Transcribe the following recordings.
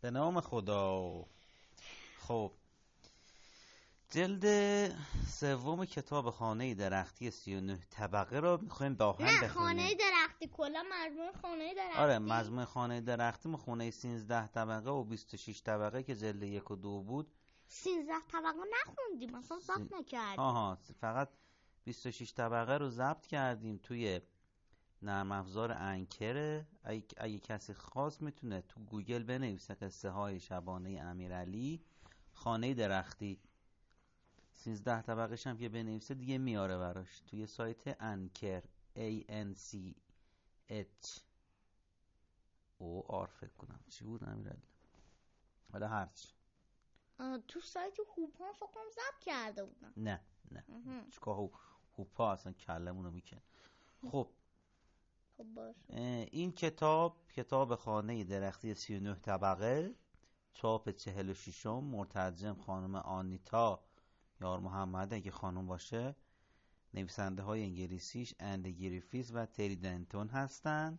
به نام خدا. خب جلد سوم کتاب خانه درختی 39 طبقه رو می‌خوایم با هم نه خانه درختی کلا مجموعه خانه درختی. آره مجموعه خانه درختی خونه 13 طبقه و 26 طبقه که جلد یک و دو بود. 13 طبقه نخوندیم اصلا ضبط نکردیم. آها فقط 26 طبقه رو ضبط کردیم توی نرم افزار انکره اگه, اگه کسی خواست می‌تونه تو گوگل بنویسه قصه های شبانه امیرعلی. خانه درختی. 13 طبقهش هم که بنویسه دیگه میاره براش. توی سایت انکر. A N C H او آر فکر کنم. چی بود امیرعلی؟ حالا هرچی تو سایت هوپا فکر کنم ضبط کرده بودم. نه نه. چیکار هو هوپا اصلا کلمونو میکن خب خب باشه. این کتاب کتاب خانه درختی 39 طبقه چاپ 46 مرتجم خانم آنیتا یار محمد اگه خانم باشه. نویسنده های انگلیسیش اند گریفیس و تری دنتون هستن.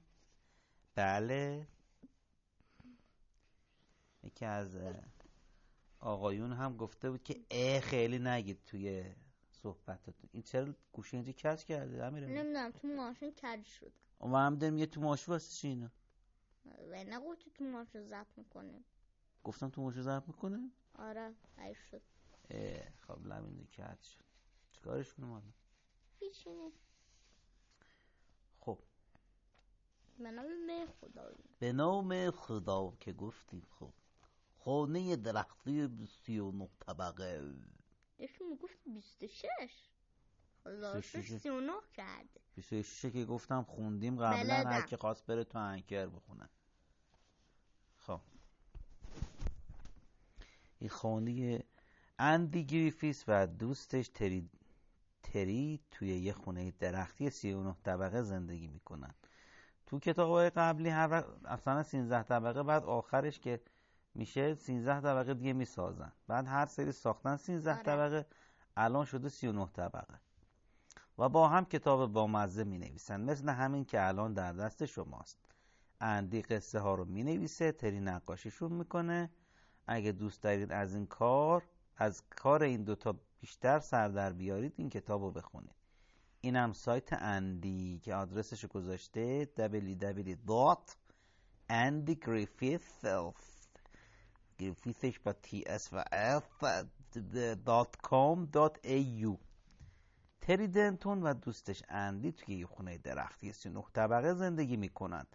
بله. یکی از آقایون هم گفته بود که اه خیلی نگید توی صحبتتون. این چرا گوشه اینجا کج کرده امیره نمی‌دونم تو ماشین کج شد و هم داریم یه تو ماشو واسه چی اینو؟ و نگفتی تو ماشین ضبط می‌کنیم گفتم تو ماشو ضبط می‌کنه؟ آره حیف شد. اه خب لبین کج شد. چیکارش کنم حالا هیچی خب. به نام خدایی. به نام خدا که گفتیم خب. خانه درختی سی و نه طبقه یکی می‌گفت 26 خدا 26. 39 کرده. 26 که گفتم خوندیم قبلا هر. کی خواست بره تو انکر بخونه. خب. این خانه اندی گریفیس و دوستش تری تری توی یه خونه درختی 39 طبقه زندگی می‌کنن. تو کتاب قبلی هر وقت- اصلا 13 طبقه بعد آخرش که میشه 13 طبقه دیگه می‌سازن. بعد هر سری ساختن 13 آره. طبقه الان شده 39 طبقه. و با هم کتاب بامزه می نویسن مثل همین که الان در دست شماست. اندی قصه ها رو می نویسه تری نقاشیشون می‌کنه. اگه دوست دارید از این کار از کار این دوتا بیشتر سر در بیارید این کتاب رو بخونید. این هم سایت اندی که آدرسش گذاشته ایو تری دنتون و دوستش اندی توی یه خونه درختی 39 طبقه زندگی می‌کنن.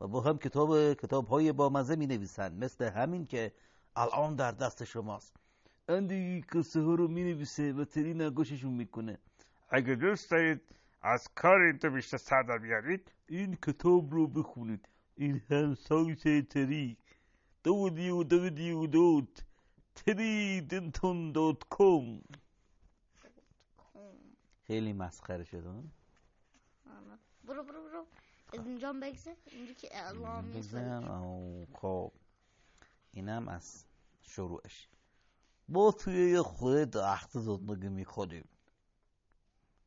و با هم کتاب کتاب های بامزه می نویسن مثل همین که الان در دست شماست. اندی قصه ها رو می نویسه و تری نگاششون می‌کنه. اگه دوست دارید از کار این تو بیشتر سر در بیارید این کتاب رو بخونید. این هم سایت تری. دودی و دودی و دود. تری دنتون دات کام خیلی مسخره شد؟ آره. برو برو برو. از اینجا بگذر اینجا که اعلام او خب. اینم از شروعش. ما توی یه خونه درختی زندگی می‌کنیم.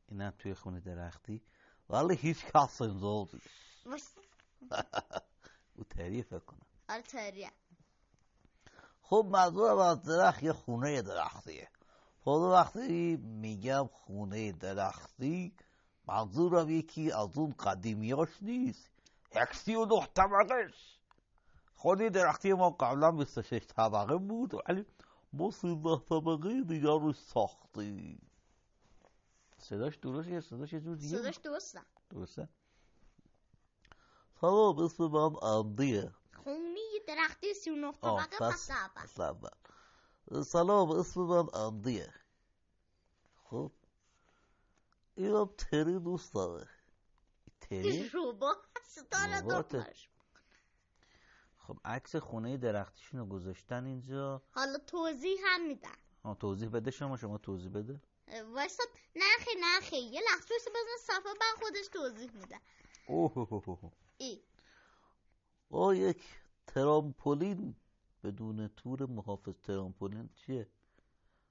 اینم توی خونه درختی. ولی هیچ کس اینجا. او تری فکر کنم. آره تریه. خب منظورم از درخت یه خونه درختیه. خود وقتی میگم خونه درختی منظورم یکی از اون قدیمیاش نیست. یک سی و نه طبقهش خونه درختی ما قبلا 26 طبقه بود ولی ما 13 طبقه دیگر رو ساختیم. صداش درست یا صداش یه جور دیگه؟ صداش درسته. درسته؟ سلام اسم من اندیه خونه درختی 39 آه طبقه پس اول. سلام اسم من اندیه خب اینم تری دوست داره تری؟ روبا ستاره رباته. دخترش. خب عکس خونه درختیشون رو گذاشتن اینجا. حالا توضیح هم میدن آه توضیح بده شما شما توضیح بده. وایسا نخی نخی. یه لحظه وایسا بزن صفحه من خودش توضیح میده. اوه. ای. آه یک ترامپولین بدون تور محافظ ترامپولین چیه؟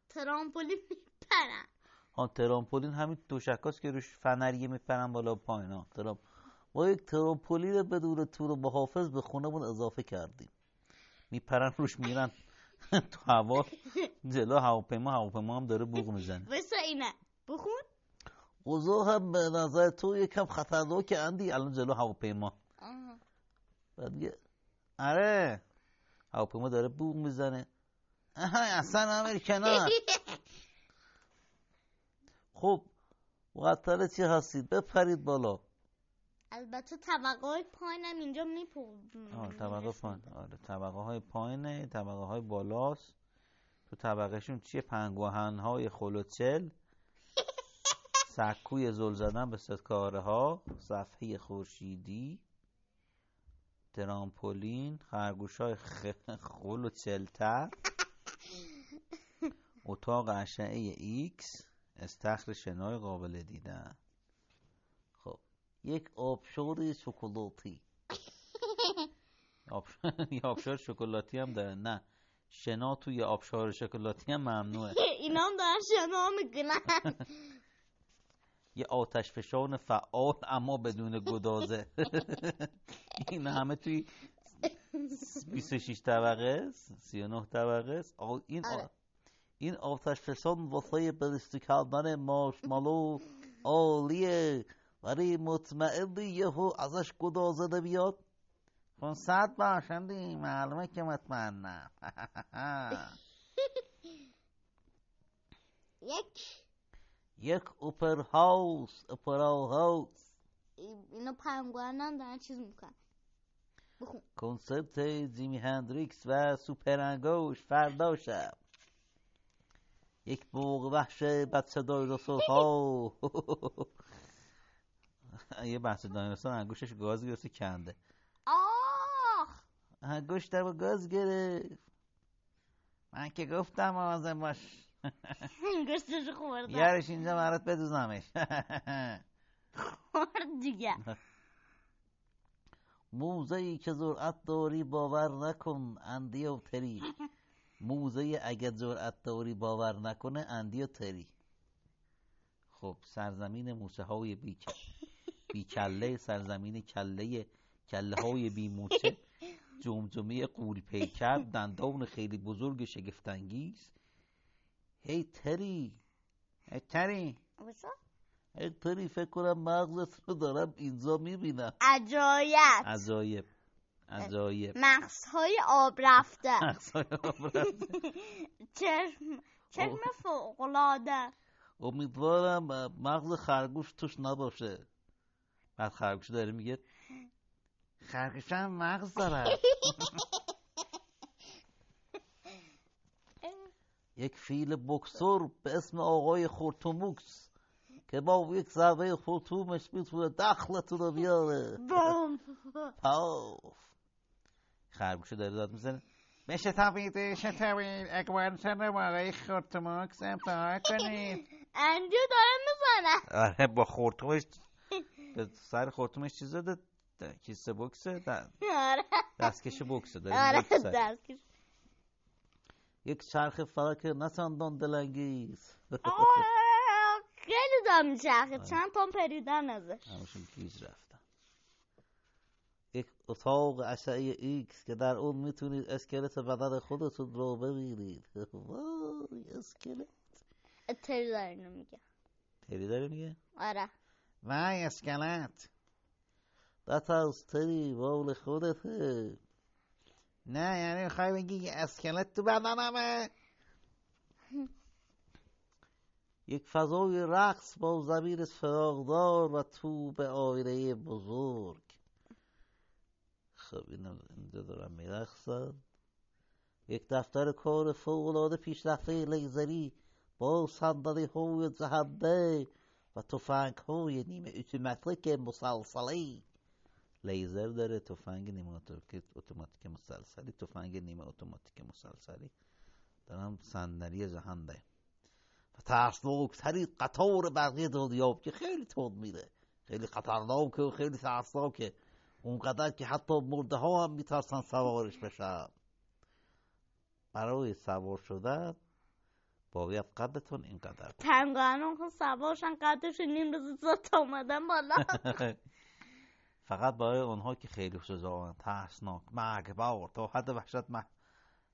ترامپولین میپرن ها ترامپولین همین دوشکاست که روش فنریه میپرن بالا پایین. ها ترام ما یک ترامپولین بدون تور محافظ به خونمون اضافه کردیم. میپرن روش میرن تو هوا جلو هواپیما هواپیما هم داره بوق می‌زنه. بسا اینه. بخون. اوضاع هم به نظر تو یکم خطرناک اندی. الان جلو هواپیما. بعد میگه آره. هواپیما داره بوق می‌زنه. آها اصلا امیر کنار. خب مقدر چی هستید؟ بپرید بالا. البته طبقه های پایینم اینجا میپو آه طبقه پایین. آره طبقه های پایینه. طبقه های بالاست. تو طبقهشون چیه؟ پنگوهن های خلوچل. سکوی زل زدن به ستاره ها صفحه خورشیدی. ترامپولین خرگوش های خل و چلتر اتاق اشعه ایکس استخر شنای قابل دیدن. خب یک آبشار شکلاتی. آبشار شکلاتی هم داره. نه شنا توی آبشار شکلاتی هم ممنوعه. اینا هم دارن شنا می‌کنن. یه آتش فشان فعال اما بدون گدازه. این همه توی 26 طبقه است 39 طبقه. است این آ- آره. این آتش فشان واسه برسته کردن مارشمالو عالیه. ولی مطمئنی یهو ازش گدازه نمیاد. خب صد باشندی معلومه که مطمئنم. یک. یک اوپر هاوس اوپرا هاوس. اینا پنگوان هم دارن چیز می‌کنن. بخون. کنسرت جیمی هندریکس و سوپر انگوش فردا شب. یک بوق وحش بچه دایراسور ها یه بچه دایراسور انگوشش گاز گرفته کنده. آخ! انگشتم رو گاز گرفت. من که گفتم آزم باش گستش خورده یارش اینجا برات بدوزمش خورد دیگه موزهی که جرأت داری باور نکن اندی و تری موزه اگه جرأت داری باور نکنه اندی و تری خب سرزمین موسه های بی, بی کله سرزمین کله کله های بی موچه جمجمه قول پیکر دندان خیلی بزرگ شگفتانگیز هی تری هی تری هی تری فکر کنم مغزت رو دارم اینجا می‌بینم. عجایت عجایب. عجایب. مغزهای آب رفته. مغزهای آبرفته. چشم چشم خب. فوقلاده امیدوارم مغز خرگوش توش نباشه. بعد خرگوش داره میگه خرگوش هم مغز داره. یک فیل بکسور به اسم آقای خورتوموکس که با یک ضربه خورتومش می‌تونه دخلتون رو بیاره. بوم پاف. خرگوش داره داد می‌زنه. بشه تابید شتابید اگوانتن رو برای خورتماکس امتحان کنید. انجو داره می‌زنه. آره با خورتومش به سر خورتومش چیز داده کیسه بکسه د- آره. دستکش بکسه داره آره. دستکش یک چرخ فلک نسندان دلانگیز. آه، خیلی دار میچرخه چند تا پریدن ازش. همشون گیج رفتن. یک اتاق اشعه ایکس که در اون می‌تونید اسکلت بدن خودتون رو ببینید. وای اسکلت. تری داره اینو میگه؟ تری داره میگه آره. وای اسکلت. نترس تری بول خودته. نه یعنی می‌خوای بگی اسکلت تو بدنمه. یک فضای رقص با زمین فراغدار و تو به آینه بزرگ. خب اینا اینجا دارن میرقصن یک دفتر کار فوقالعاده پیشرفته لیزری با صندلی های جهنده و تفنگ های نیمه اتوماتیک مسلسلی. لیزر داره تفنگ نیمه اتوماتیک اتوماتیک مسلسلی تفنگ نیمه اتوماتیک مسلسلی. دارم صندلی جهنده و ترسناکترین قطار برقی دنیا که خیلی تند میره خیلی خطرناکه و خیلی ترسناکه. اونقدر که حتی مرده ها هم میترسن سوارش بشن. برای سوار شدن باید قدتون اینقدر. پنگوانو خود سوارشن قدش نیم روز زد اومدن بالا. فقط برای اونها که خیلی شجاعان ترسناک مرگبار تا حد وحشت مح...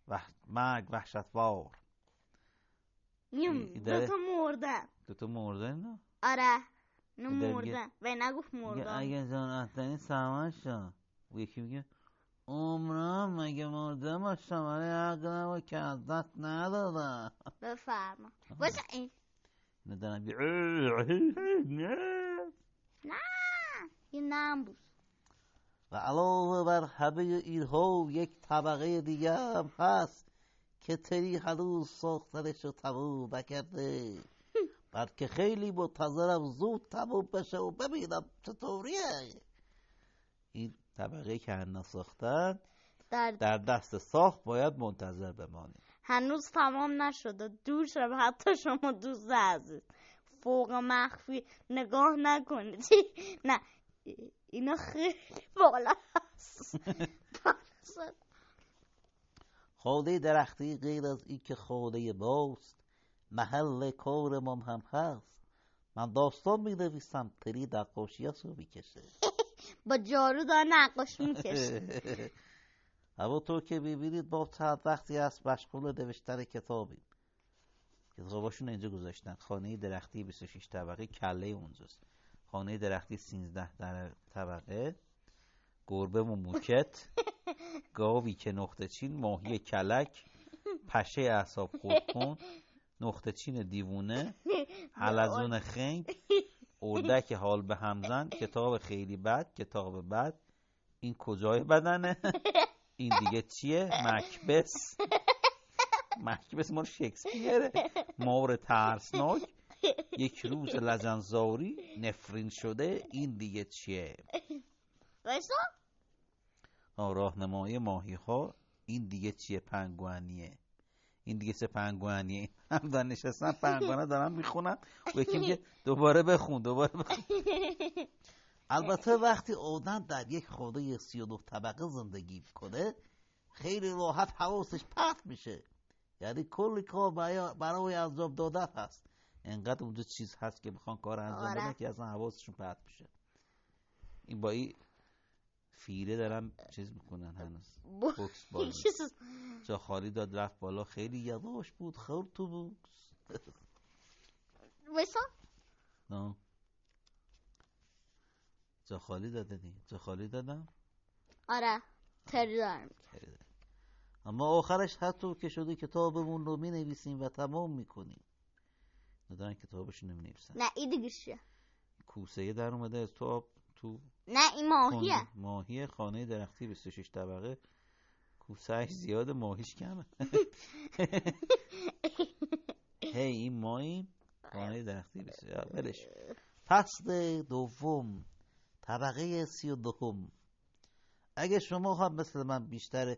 وح... مرگ وحشتبار نیم ای- داره- دوتا مردن تو تو مرده نه آره نه مردن و نگفت میگه مردن اگه جان اتنی سرمن شد و یکی میگه عمرم مگه مرده باشم ولی عقلم از دست ندادم بفرما واسه این اینو دارم میگه نه یه نم بود و علاوه بر همه اینها یک طبقه دیگه هم هست که تری هنوز ساختنش رو تموم نکرده. بلکه خیلی منتظرم زود تموم بشه و ببینم چطوریه. این طبقه که هنوز ساختن در در دست ساخت باید منتظر بمانیم. هنوز تمام نشده. دور شده حتی شما دوست عزیز. فوق مخفی. نگاه نکنید. نه. اینا خیلی بالا هست. خانه درختی غیر از این که خانه ماست محل کارمان هم هست. من داستان می نویسم تری نقاشی رو می‌کشه. با جارو داره نقاش می‌کشه. همونطور که می‌بینید ما چند وقتی هست مشغول نوشتن کتابیم. کتاباشون اینجا گذاشتن. خانه درختی 26 طبقه کله اونجاست. خانه درختی 13 در طبقه. گربه و موکت. گاوی که نقطه چین ماهی کلک. پشه اعصاب خورد نقطه چین دیوونه. حلزون خنگ اردک حال به همزن کتاب خیلی بد کتاب بد. این کجای بدنه؟ این دیگه چیه؟ مکبس. مکبس مال شکسپیره. مور ترسناک. یک روز لجنزاری نفرین شده این دیگه چیه؟ وایسا آه، راهنمای ماهی ها این دیگه چیه؟ پنگوانیه. این دیگه چه پنگوانیه؟ هم دارن نشستن پنگوانه دارن می‌خونن. و یکی میگه دوباره بخون دوباره بخون. البته وقتی آدم در یک خانه سی و طبقه زندگی کنه خیلی راحت حواسش پرت میشه. یعنی کلی کار برای- برای انجام دادن هست. انقدر اونجا چیز هست که می‌خوان کار انجام آره. بدن که اصلا حواسشون پرت میشه این با این فیله دارن چیز می‌کنن هنوز. بوکس چیز- جا خالی داد رفت بالا. خیلی یواش بود. خورد تو بوکس. وایسا. نه. جا خالی داده دی جا خالی دادم. آره. تری دارم. اما آخرش حتی که شده کتابمون رو می نویسیم و تمام می‌کنیم. ندارن کتابشون نمی نویسن نه این دیگه چیه کوسه در اومده از تو آب تو نه این ماهیه خانه- ماهی خانه درختی 26 طبقه کوسهش زیاد ماهیش کمه هی این ماهی خانه درختی 26 ولش فصل دوم طبقه سی و دوم اگه شما هم مثل من بیشتر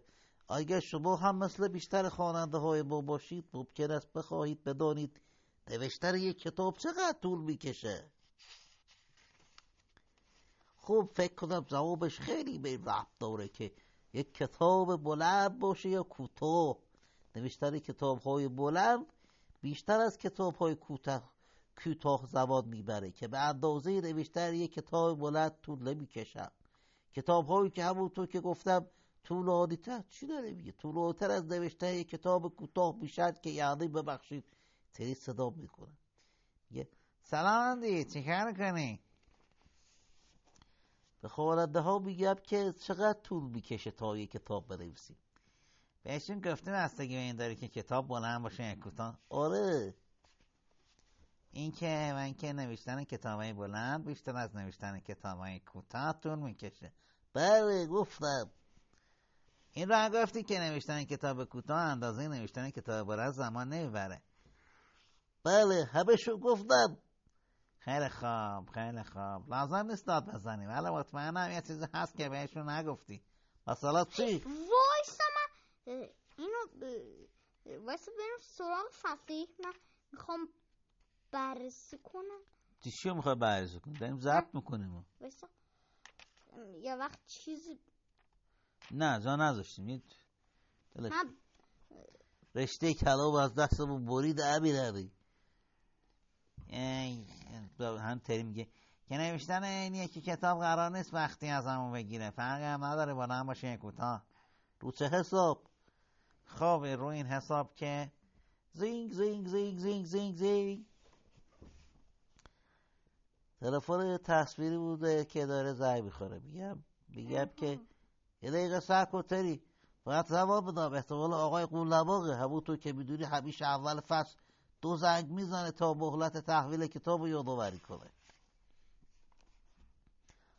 اگه شما هم مثل بیشتر خواننده های ما باشید ممکن است بخواهید بدانید نوشتن یک کتاب چقدر طول می‌کشه؟ خوب فکر کنم جوابش خیلی به این ربط داره که یک کتاب بلند باشه یا کوتاه. نوشتن کتاب های بلند بیشتر از کتاب های کوتاه کوتاه زبان می‌بره که به اندازه نوشتن یک کتاب بلند طول نمی‌کشن کتاب هایی که همونطور که گفتم طولانی تر چی داره میگه؟ طولانی از نوشتن یک کتاب کوتاه میشن که یعنی ببخشید تری صدا می‌کنه میگه سلام اندی چیکار کنی به خواننده ها میگم که چقدر طول می‌کشه تا یک کتاب بنویسیم بهشون گفتین هستگی به این داره که کتاب بلند باشه یا کوتاه آره این که من که نوشتن کتابای بلند بیشتر از نوشتن کتابای کوتاه طول می‌کشه بله گفتم این هم گفتی که نوشتن کتاب کوتاه اندازه نوشتن کتاب بلند زمان نمی‌بره بله همشو گفتم. خیلی خوب خیلی خوب. لازم نیست داد بزنیم. ولی مطمئنم یه چیزی هست که بهشون نگفتی. مثلا چی؟ وایسا من اینو وایسا بریم سراغ فصلی من می‌خوام بررسی کنم. چی می‌خوای بررسی کنی؟ داریم ضبط می‌کنیم. وایسا. یه وقت چیزی نه جا نذاشتیم. دلش- من رشته کلام از دستمون برید امیرعلی هم تری میگه که نوشتن این یکی کتاب قرار نیست وقتی از همون بگیره فرقی هم نداره با هم باشه کوتاه. رو چه حساب؟ خب رو این حساب که زینگ زینگ زینگ زینگ زینگ زینگ. تلفن تصویری بوده که داره زنگ می‌خوره. میگم میگم که یه دقیقه سر کن تری. باید جواب بدم احتمال آقای قولنباقه. همون تو که می‌دونی همیشه اول فصل دو زنگ می‌زنه تا مهلت تحویل کتاب رو یادآوری کنه.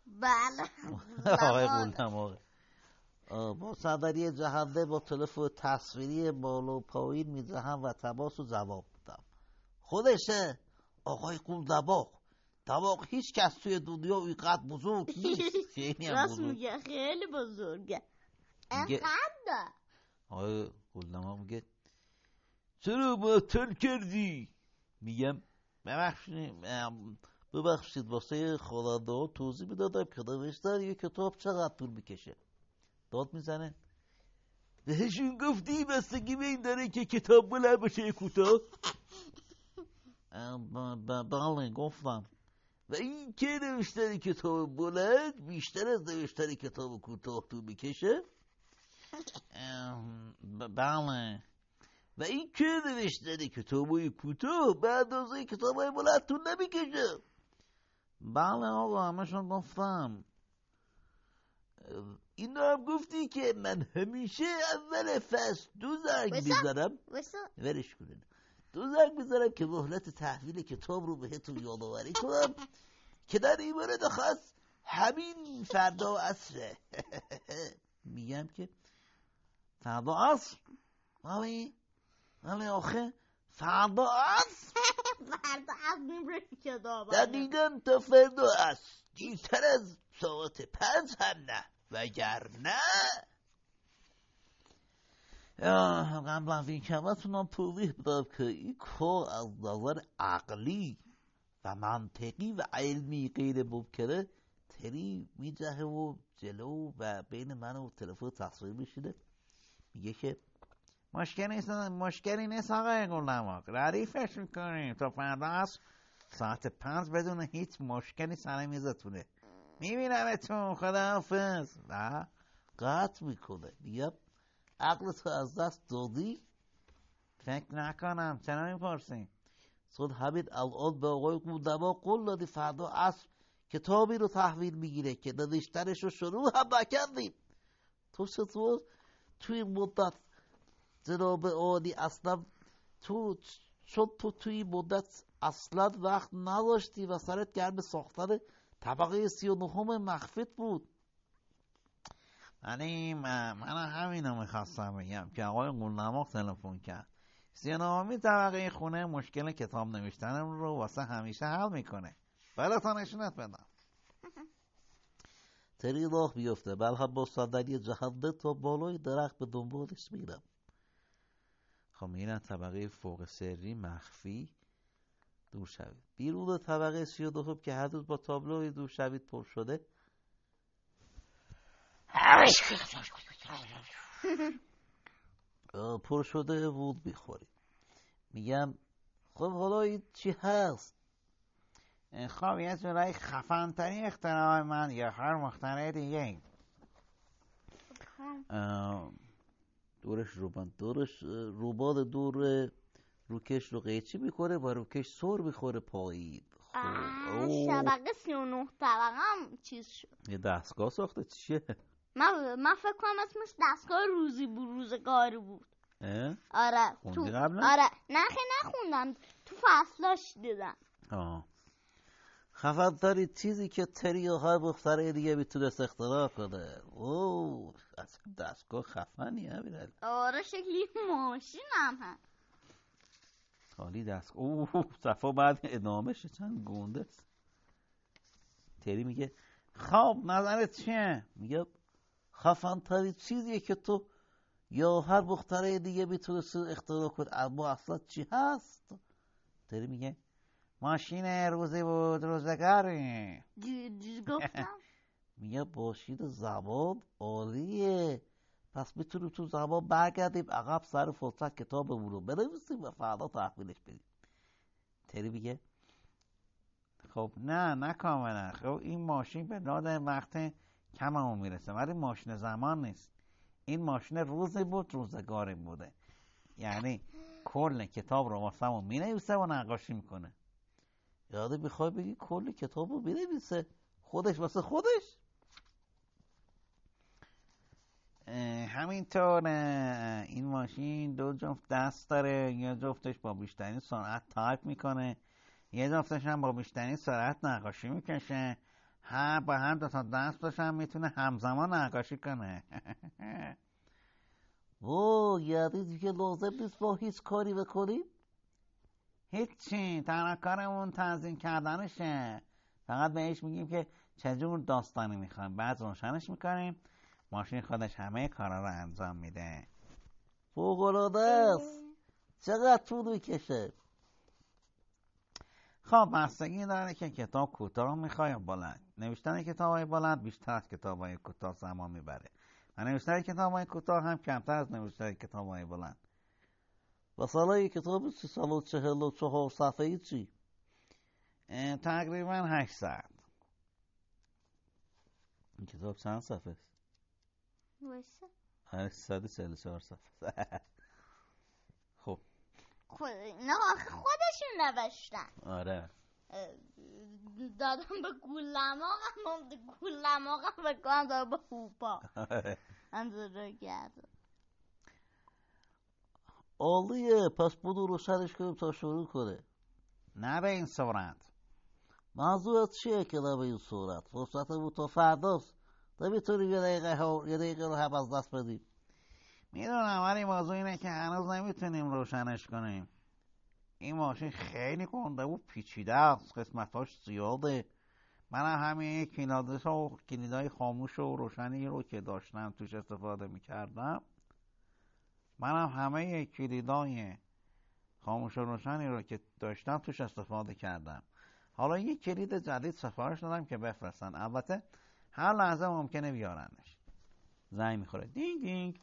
بله. آقای. قولنباقه آه، با صندلی جهنده با تلفن تصویری بالا و پایین میزهم و تماس و جواب میدم. خودشه؟ آقای قولنباق دماغ هیچ کس توی دنیا اینقدر بزرگ نیست راست میگه خیلی بزرگه. انقدر آقای قولنما میگه چرا معطل کردی؟ میگم ببخشید ببخشید واسه خواننده ها توضیح می‌دادم که نوشتن یه کتاب چقدر طول می‌کشه. داد می‌زنه. بهشون گفتی بستگی به این داره که کتاب بلند باشه کوتاه. بله گفتم. و این که نوشتن کتاب بلند بیشتر از نوشتن کتاب کوتاه طول می‌کشه؟ بله. و این که نوشتن کتابای کوتاه به اندازه کتابای بلند طول نمی‌کشه. بله آقا همشون گفتم. این هم گفتی که من همیشه اول فصل دو بسا. می‌زنم. ورش کنین دو زنگ می‌زنم که مهلت تحویل کتاب رو بهتون یادآوری کنم که در این مورد خاص همین فردا عصره. میگم که فردا عصر؟ مامی مامی آخه فردا عصر فردا از می‌بره کتاب دقیقا تا فردا عصر دیرتر از ساعت پنج هم نه. وگرنه قبل از این که همتونم توضیح بدم که این کار از نظر عقلی و منطقی و علمی غیر ممکنه تری میجهه و جلو و بین من و تلفن تصویر میشینه. میگه که مشکلی نیست مشکلی نیست آقای گلنماک ردیفش می‌کنیم. تا فردا عصر ساعت پنج بدون هیچ مشکلی سر میزتونه. میبینمتون. خداحافظ. و قطع می‌کنه. میگم عقل تو از دست دادی؟ فکر نکنم. چرا می‌پرسیم صد همین الان به آقای قودما قول دادی فردا عصر کتابی رو تحویل می‌گیره که نوشتنش رو شروع هم نکردیم. تو چطور توی مدت جناب عالی اصلا تو تو توی مدت اصلا وقت نداشتی و سرت گرم ساختن طبقه سی و نهم مخفت بود. یعنی من من همینو می‌خواستم بگم که آقای قولنماق تلفن کرد. سی و نهمی طبقه خونه مشکل کتاب نوشتنم رو واسه همیشه حل می‌کنه. براتون نشونت بدم. تری راه بیفته. بلکه با صندلی جهنده تا بالای درخت به دنبالش میرم. خب میرن طبقه فوق سری مخفی دور شوید. بیرون طبقه سی و دوم که هر روز با تابلوی دور شوید پر شده. پر شده بود می‌خورید. میگم خب حالا این چی هست؟ خب یه جورایی خفنترین اختراع من یا هر مخترع دیگه اه، دورش روبان دورش اه، روبان دور روکش رو قیچی می‌کنه و روکش سر می‌خوره پایین خب. اوه. شبقه سی و نه طبقه هم چیز شد. یه دستگاه ساخته چیه؟ من, من فکر کنم اسمش دستگاه روزی بود روزگاری بود. اه؟ آره تو قبلا؟ آره نه نخوندم. تو فصلاش دیدم. آه. خفنترین چیزی که تری یا هر مخترع دیگه می‌تونست اختراع کنه. اوه. اصلا دستگاه خفنی همین آره شکلی ماشین هم. هست خالی دست. اوه صفا بعد ادامهش چند گونده است. تری میگه خب نظرت چیه؟ میگه خفن ترین چیزیه که تو یا هر مخترع دیگه می‌تونست اختراع کنه اما اصلا چی هست؟ تری میگه ماشین روزی بود روزگاری. گفتم. میگه باشید زبان عالیه. پس می‌تونیم تو زبان برگردیم عقب سر فرصت کتابمون رو بنویسیم و فردا تحویلش بدیم. تری میگه؟ خب نه نه کاملا. خب این ماشین به داد وقت کممون می‌رسه ولی ماشین زمان نیست. این ماشین روزی بود روزگاری بوده. یعنی کل کتاب رو واسمون می نویسه و نقاشی می‌کنه. یاده بخوای بگی کل کتاب رو بنویسه خودش واسه خودش اه، همینطور این ماشین دو جفت دست داره یه جفتش با بیشترین سرعت تایپ می‌کنه یه جفتش هم با بیشترین سرعت نقاشی می‌کشه. هم با هم دو تا دستش هم می‌تونه همزمان نقاشی کنه. او یعنی دیگه لازم نیست با هیچ کاری بکنیم؟ هیچی تنها کارمون تنظیم کردنشه. فقط بهش میگیم که چجور داستانی می‌خوایم. بعد روشنش می‌کنیم. ماشین خودش همه کارا رو انجام میده. فوقلاده است. چقدر طول می‌کشه؟ خب بستگی داره که کتاب کوتاه می‌خوای بلند؟ نوشتن کتاب های بلند بیشتر از کتاب های کوتاه زمان می‌بره. و نوشتن کتاب های کوتاه هم کمتر از نوشتن کتاب های بلند. مثلا یک کتاب سی سال و چهل و چهار صفحه ای چی؟ تقریبا هشت ساعت. این کتاب چند صفحه؟ وایسا. هشت ساعت و چهل و چهار صفحه خب اینا آخه خودشون نوشتن آره دادم به گولماغم گولماغم بکنم دادم به هوپا اندازه کرد عالیه پس بودو روشنش کنیم تا شروع کنه نه به این صورت موضوعت چیه که نه به این صورت فرصت بود تا فرداست نمی‌تونیم یه دقیقه, ها- یه دقیقه رو هم از دست بدیم می‌دونم ولی موضوع اینه که هنوز نمی‌تونیم روشنش کنیم. این ماشین خیلی گنده و پیچیده است قسمتاش زیاده. منم همین کلیداش و کلیدای خاموش و روشنی رو که داشتم توش استفاده می‌کردم. منم همه کلیدای خاموش و روشنی رو که داشتم توش استفاده کردم. حالا یه کلید جدید سفارش دادم که بفرستن. البته هر لحظه ممکنه بیارنش. زنگ می‌خوره. دینگ دینگ.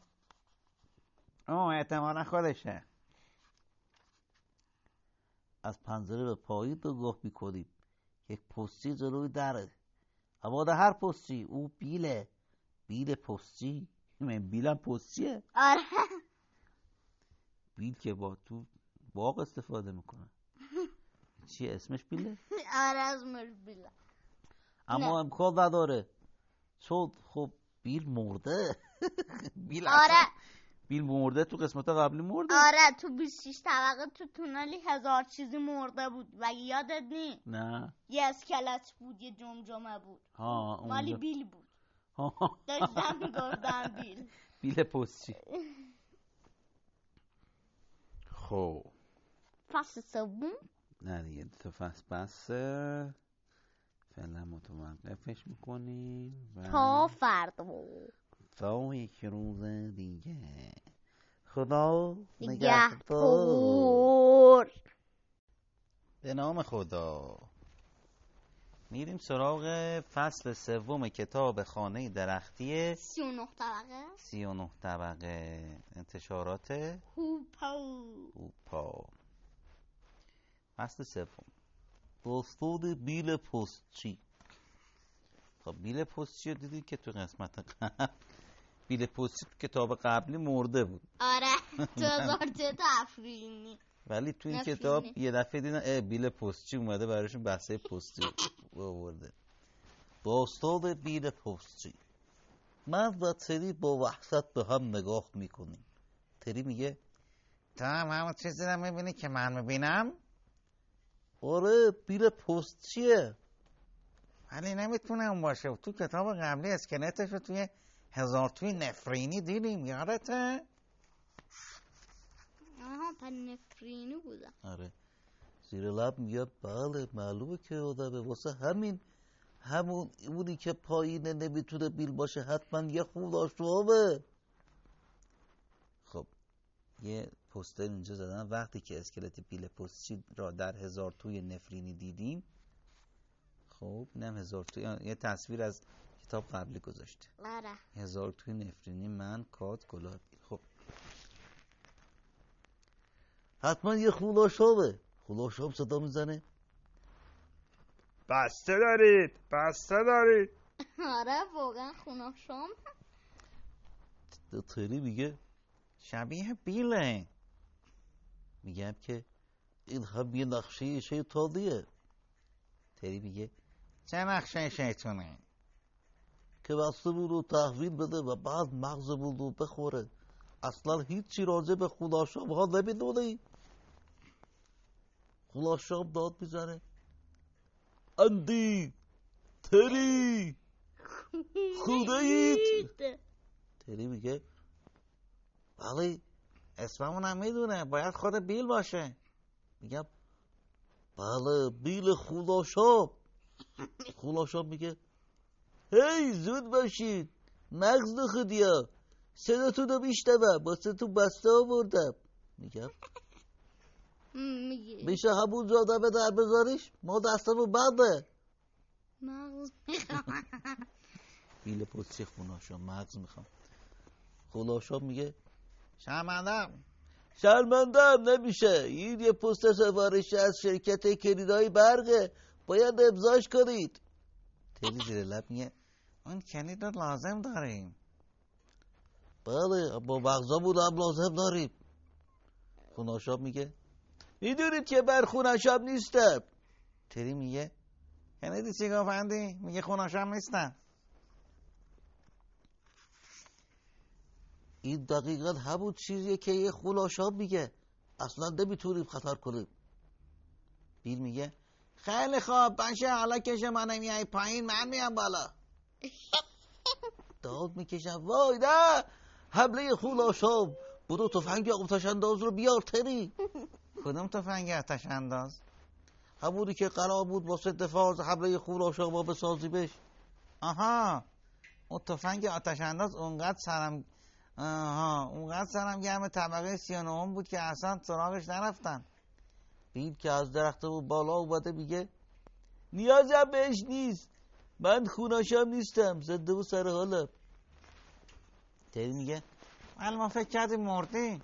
او احتمالا خودشه. از پنجره به پایین نگاه می‌کنیم یک پستی جلوی دره اما در هر پستی. او بیله. بیل پستی. من بیلم پستیه. آره. بیل که با تو باغ استفاده می‌کنه. چی اسمش بیله؟ آره از مربیلا اما امکان نداره. چون خب بیل مرده. بیل آره. بیل مرده تو قسمت قبلی مرده. آره تو 26 طبقه تو تونلی هزار چیزی مرده بود و یادت نی نه. یه اسکلت بود یه جمجمه بود. ها مالی بیل بود. داشتم می‌گفتم بیل. بیل پستی. خب. فصل سوم؟ نه دیگه تا فصل بسه فعلا متوقفش می‌کنیم و تا فردا. تا یک روز دیگه. خدا نگهدار. به نام خدا. میریم سراغ فصل سوم کتاب خانه درختی سی و نه طبقه. سی و نه طبقه. انتشارات هوپو اوپا فصل سوم. داستان بیل پستچی. خب بیل پستچی رو دیدید که تو قسمت قبل بیل پستچی تو کتاب قبلی مرده بود. آره تو چه تفرینی. ولی تو این. کتاب یه دفعه دیدن اه بیل پستچی اومده براشون بحثه پستی آورده. داستان بیل پستچی. من و تری با وحشت به هم نگاه می‌کنیم. تری میگه تو هم همون چیزی رو می‌بینی که من می‌بینم؟ آره بیل پستچیه ولی نمی‌تونه اون باشه. تو کتاب قبلی اسکلتش رو توی هزار توی نفرینی دیدیم یادته؟ آها پن نفرینی بودم آره. زیر لب میگه بله معلومه که آدمه. واسه همین همون اونی که پایینه نمی‌تونه بیل باشه حتما یه خود آشوابه خب یه پوستر اینجا زدن. وقتی که اسکلت بیل پستچی را در هزار توی نفرینی دیدیم خب اینم هزار توی. یه تصویر از کتاب قبلی گذاشته. آره. هزار توی نفرینی من کات گلابی خب. حتما یه خولاشابه خولاشاب صدا می‌زنه. بسته دارید. بسته دارید. آره واقعا خونه شام تری میگه. شبیه بیله. میگم که این هم یه نقشه شیطانیه. تری میگه چه نقشه شیطونه که بستمون رو تحویل بده و بعد مغزمون رو بخوره. اصلا هیچی راجع به خداشام ها نمی‌دونی خداشام داد می‌زنه. اندی تری خودایید تری میگه ولی اسممون هم می‌دونه. باید خود بیل باشه. میگم بله بیل خداشام خداشام میگه هی زود باشید. مغز نخودیا. صداتون رو میشنوم. واسه تو بسته آوردم. میگم میگه میشه همون جا به در بذاریش؟ ما دستمون بنده. مغز می‌خوام. بیل پستی خوناشا. مغز می‌خوام. خوناشا میگه شرمندم. شرمندم نمیشه. این یه پست سفارشی از شرکت کلیدای برقه باید امضاش کنید. تری زیر لب میگه اون کلید رو لازم داریم. بله با مغزامون هم لازم داریم. خوناشاب میگه می‌دونید که بر خوناشاب نیستم. تری میگه کلیدی چی گفندی میگه خوناشم نیستن این دقیقا همون چیزیه که یه خوناشاب میگه. اصلا نمی‌تونیم خطر کنیم. بیل میگه خیلی خوب باشه حالا کشه من میای پایین من میام بالا. داد می‌کشم وای نه حمله خوناشاب برو تفنگ آتش انداز رو بیار تری کدوم تفنگ آتش انداز همونی که قرار بود واسه دفاع از حمله خوناشاب ما بسازیمش. آها اون تفنگ آتش انداز اونقدر سرم آها اونقدر سرم گرم طبقه سیانوم بود که اصلا سراغش نرفتن. بیل که از درخت و بالا اومده میگه نیازم بهش نیست. من خوناشام نیستم زنده و سر حالم. تری میگه ولی فکر کردیم مردی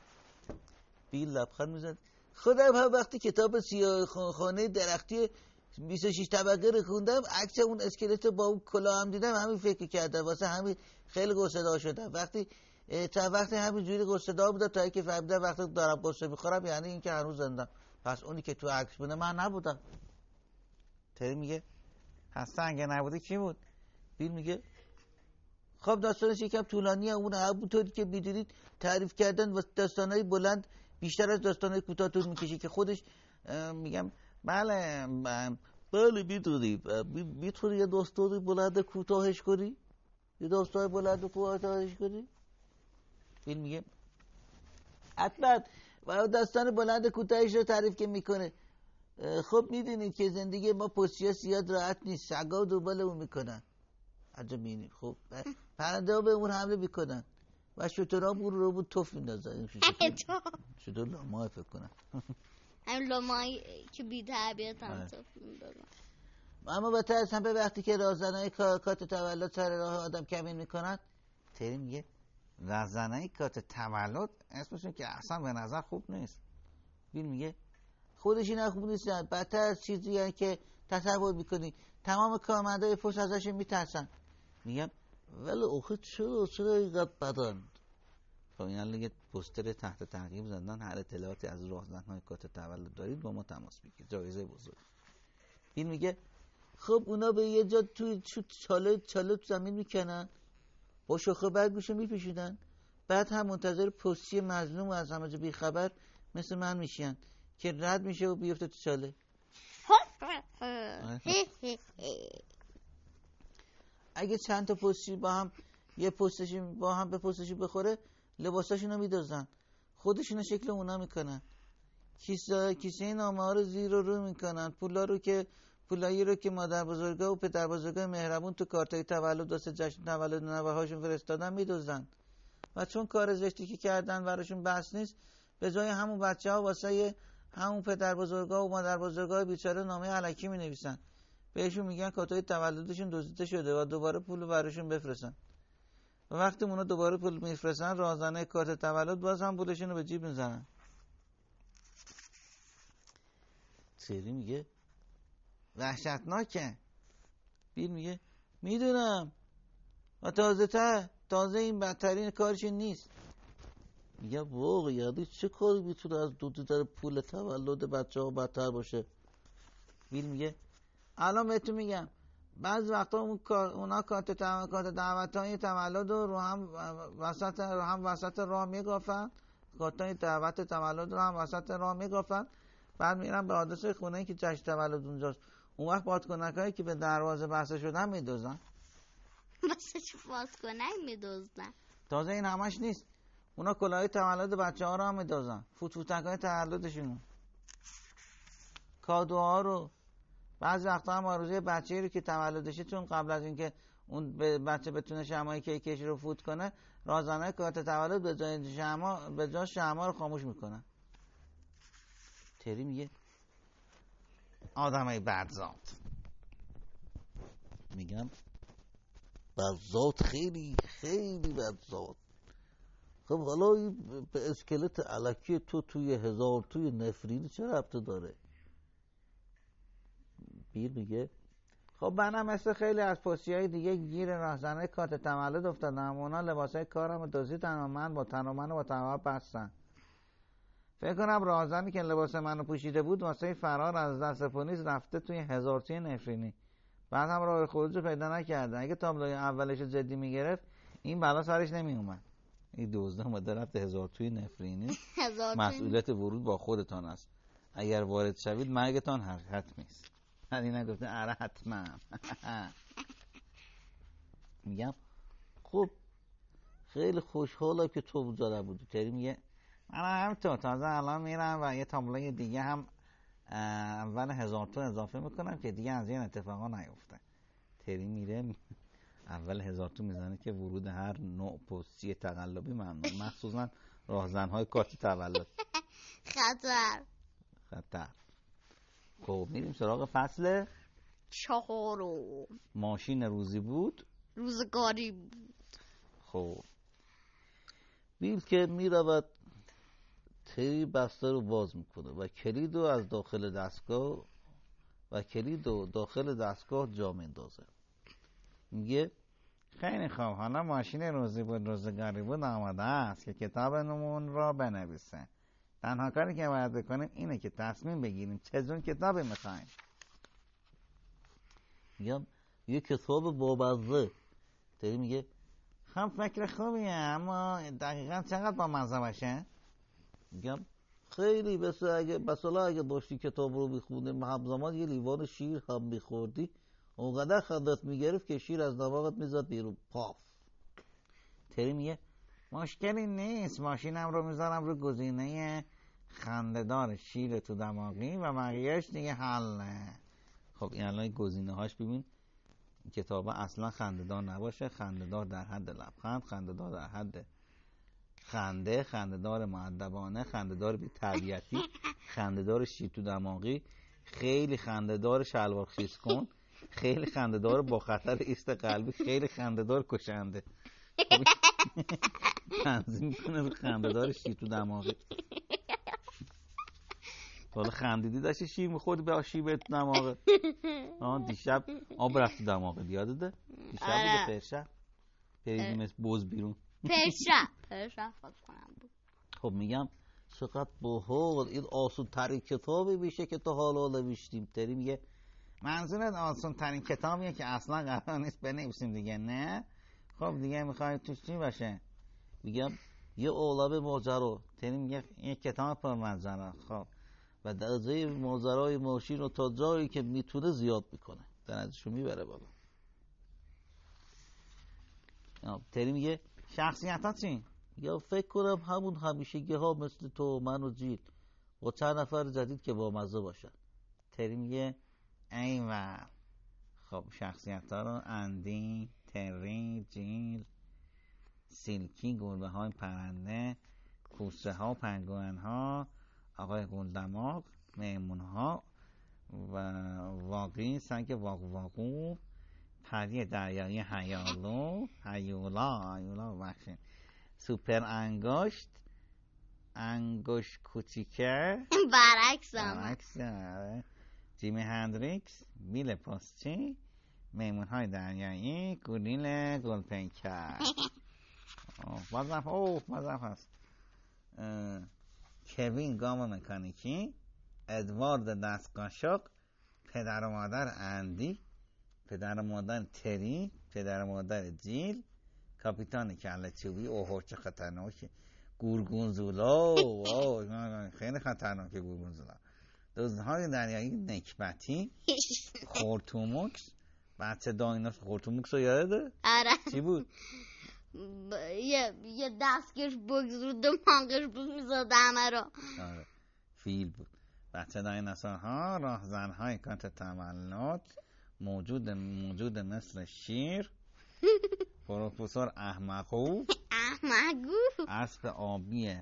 بیل لبخند می‌زد خودم هم وقتی کتاب سیاه خانه درختی 26 طبقه رو خوندم عکس اون اسکلت با اون کلا هم دیدم همین فکر کردم واسه همین خیلی گسدا شدم. وقتی تا وقتی همین جوری گسدا بودم تا اینکه فهمیدم وقتی دارم گسه می‌خورم یعنی اینکه هنوز زندم. پس اونی که تو عکس بوده من نبودم. تری میگه هسته اگه نبوده کی بود؟ بیل میگه خب داستانش یکم طولانیه اون همونطوری که می‌دونید تعریف کردن و داستانهای بلند بیشتر از داستانهای کوتاه طول می‌کشه که خودش میگم بله بله می‌دونی می‌تونی یه داستان بلند کوتاهش کنی؟ یه داستان بلند کوتاهش کنی؟ بیل میگه حتما و داستان بلند کوتاهش رو تعریف که می‌کنه. خب می‌دونید که زندگی ما پستیا زیاد راحت نیست سگا دنبال اون می‌کنن. عجب می‌بینید خب پرنده ها به اون حمله می‌کنن. و شترها اون رو بود توف میندازن شتر. لاماه فکر کنم. همین لامایی که بی تربیت هم آره. تو فیلم دارن. اما بدتر از همه وقتی که رازنهای کا- کات تولد سر راه آدم کمین می‌کنن تری میگه رزنه کات تولد اسمشون که اصلا به نظر خوب نیست. بیل میگه خودش اینا خوب نیستن بدتر از چیزی که تصور می‌کنی. تمام کارمندای پست ازش میترسن. میگم ولی اوخه چرا چرا اینقدر بدن؟ خب این یه پوستر تحت تعقیب زدن هر اطلاعاتی از راهزنهای کات تولد دارید با ما تماس بگیرید. جایزه بزرگ. این میگه خب اونا به یه جا توی تو چاله چاله تو زمین می‌کنن؟ با شاخه برگوشو میپیشیدن بعد هم منتظر پستی مظلوم و از همه جا بیخبر مثل من میشن که رد میشه و بیفته تو چاله. اگه چند تا پستی با هم یه پستشی با هم به پستشی بخوره لباساشونو میدازن. خودشونو شکل اونا می‌کنن. کیسه کیسه نامه ها رو زیر و رو می‌کنن. پولا رو که پولایی رو که مادر بزرگا و پدر بزرگا مهربون تو کارتای تولد واسه جشن تولد نوه هاشون فرستادن میدوزن و چون کار زشتی که کردن براشون بس نیست به جای همون بچه ها واسه همون پدر بزرگا و مادر بزرگا بیچاره نامه علکی می نویسن بهشون میگن کارتای تولدشون دزدیده شده و دوباره پول براشون بفرستن. و وقتی اونا دوباره پول میفرستن رازنه کارت تولد باز هم پولشون رو به جیب می‌زنن. سری میگه. وحشتناکه بیل میگه می‌دونم. و تازه تر تازه این بدترین کارش نیست. میگه واقعا یعنی چه کاری می‌تونه از دو در پول تولد بچه ها بدتر باشه؟ بیل میگه الان بهتون میگم. بعض وقتا اون کار اونا کارت تم- کارت دعوت های تولد رو هم وسط رو هم وسط راه میگافن. کارت های دعوت تولد رو هم وسط راه میگافن. بعد میرن به آدرس خونه که جشن تولد اونجاست. اون وقت بادکنک هایی که به دروازه بسته شدن میدوزن. واسه چی باز کنک میدوزدن تازه این همش نیست. اونا کلاهای تولد بچه ها رو هم میدازن فوت فوتک های تولدشون. کادوها رو. بعضی وقتا هم آرزوی بچه رو که تولدشه چون قبل از اینکه اون به بچه بتونه شمای کیکش رو فوت کنه رازانه کارت تولد به جای شما به جای شما رو خاموش می‌کنن تری میگه آدم های بدذات میگم بدذات خیلی خیلی بدذات خب حالا به اسکلت علکی تو توی هزار توی نفرینی چه ربطه داره؟ بیر میگه خب منم مثل خیلی از پستی های دیگه گیر راهزنه کارت تولد افتادم. اونا لباس های کارم دزدیدن و من با تن و من با تمام بستن فکر کنم راهزنی که لباس منو پوشیده بود واسه فرار از دست پلیس رفته توی هزار توی نفرینی. بعد هم راه خروج رو پیدا نکرده اگه تابلوی اولش رو جدی می‌گرفت این بلا سرش نمی اومد این دزده اومده رفت هزار توی نفرینی. مسئولیت ورود با خودتان است. اگر وارد شوید مرگتان حتمی است علی نگفته اره حتما. میگم خب خیلی خوشحالم که تو اونجا نبودی تری میگه من همینطور. تازه الان میرم و یه تابلوی دیگه هم اول هزار تو اضافه می‌کنم که دیگه از این اتفاقا نیفته. تری میره اول هزار تو می‌زنه که ورود هر نوع پستی تقلبی ممنوع مخصوصا راهزنهای کارت تولد. خطر. خطر. خب میریم سراغ فصل چهارم. ماشین روزی بود؟ روزگاری بود. خب. بیل که می‌رود تری بسته رو باز می‌کنه و کلید رو از داخل دستگاه و کلید رو داخل دستگاه جا میندازه میگه خیلی خوب حالا ماشین روزی بود روزگاری بود آماده است که کتاب نمون را بنویسه. تنها کاری که باید بکنیم اینه که تصمیم بگیریم چه جون کتابی می‌خوایم. میگم یه کتاب بامزه تری میگه خب فکر خوبیه اما دقیقا چقدر با مزه باشه؟ میگم خیلی بس اگه مثلا اگه داشتی کتاب رو میخوندی همزمان یه لیوان شیر هم میخوردی اونقدر خندت می‌گرفت که شیر از دماغت می‌زد بیرون. پاف. تری میگه مشکلی نیست ماشینم رو می‌ذارم رو گزینه خندهدار شیر تو دماغی و بقیهش دیگه حله خب این الان گزینه هاش ببین کتاب اصلا خندهدار نباشه خندهدار در حد لبخند خندهدار در حد خنده خندهدار معدبانه خندهدار بی تربیتی خندهدار شیر تو دماغی خیلی خندهدار شلوار خیز کن خیلی خندهدار با خطر ایست قلبی خیلی خندهدار کشنده. خب تنظیم می‌کنه رو خندهدار شیر تو دماغی. حالا خندیدی داشتی شیر میخوردی به شیر تو دماغه آه دیشب آب رفت تو دماغه یادته؟ دیشب آره. بوده پرشب. پریدی مثل بز بیرون. پرشب پرشب کنم بود. خب میگم چقدر باحال این آسون ترین کتابی میشه که تا حالا نوشتیم. تری میگه منظورت آسون ترین کتابیه که اصلا قرار نیست بنویسیم دیگه نه؟ خب دیگه می‌خوای توش چی باشه؟ میگم یه عالم ماجرا. تری میگه این کتاب پر ماجرا خب و درجه ماجرای ماشین رو تا جایی که می‌تونه زیاد می‌کنه. درجهشو می‌بره بالا. آه، تری میگه شخصیت چی؟ یا فکر کنم همون همیشگی ها مثل تو من و جیل با چند نفر جدید که با مزه باشن. تری میگه ایول. خب شخصیت ها رو اندی تری جیل سیلکی گربه های پرنده کوسه ها پنگوئن ها آقای گلدماغ میمون ها و واقعی سنگ واقو واقو پری دریایی هیالو هیولا هیولا بخشید سوپر انگشت انگشت کوچیکه. برعکس برعکس آره. جیمی هندریکس بیل پستچی میمون های دریایی گوریل گلپیکر آه، بازم اوه بازم هست کوین گام مکانیکی ادوارد دستقاشق پدر و مادر اندی. پدر مادر تری پدر مادر جیل کاپیتان کله چوبی اوه چه خطرناکه گورگونزولا نه، خیلی خطرناکه گورگونزولا دزدهای دریایی نکبتی خورتوموکس. بچه دایناس خورتوموکس رو یاده آره. چی بود؟ ب- یه یه دستگش بگذرود مانگش بود می‌زد همه رو. آره. فیل بود. بچه دایناسور ها راهزن های کانت تولد موجود موجود مثل شیر. پروفسور احمقو. احمقو. اسب آبی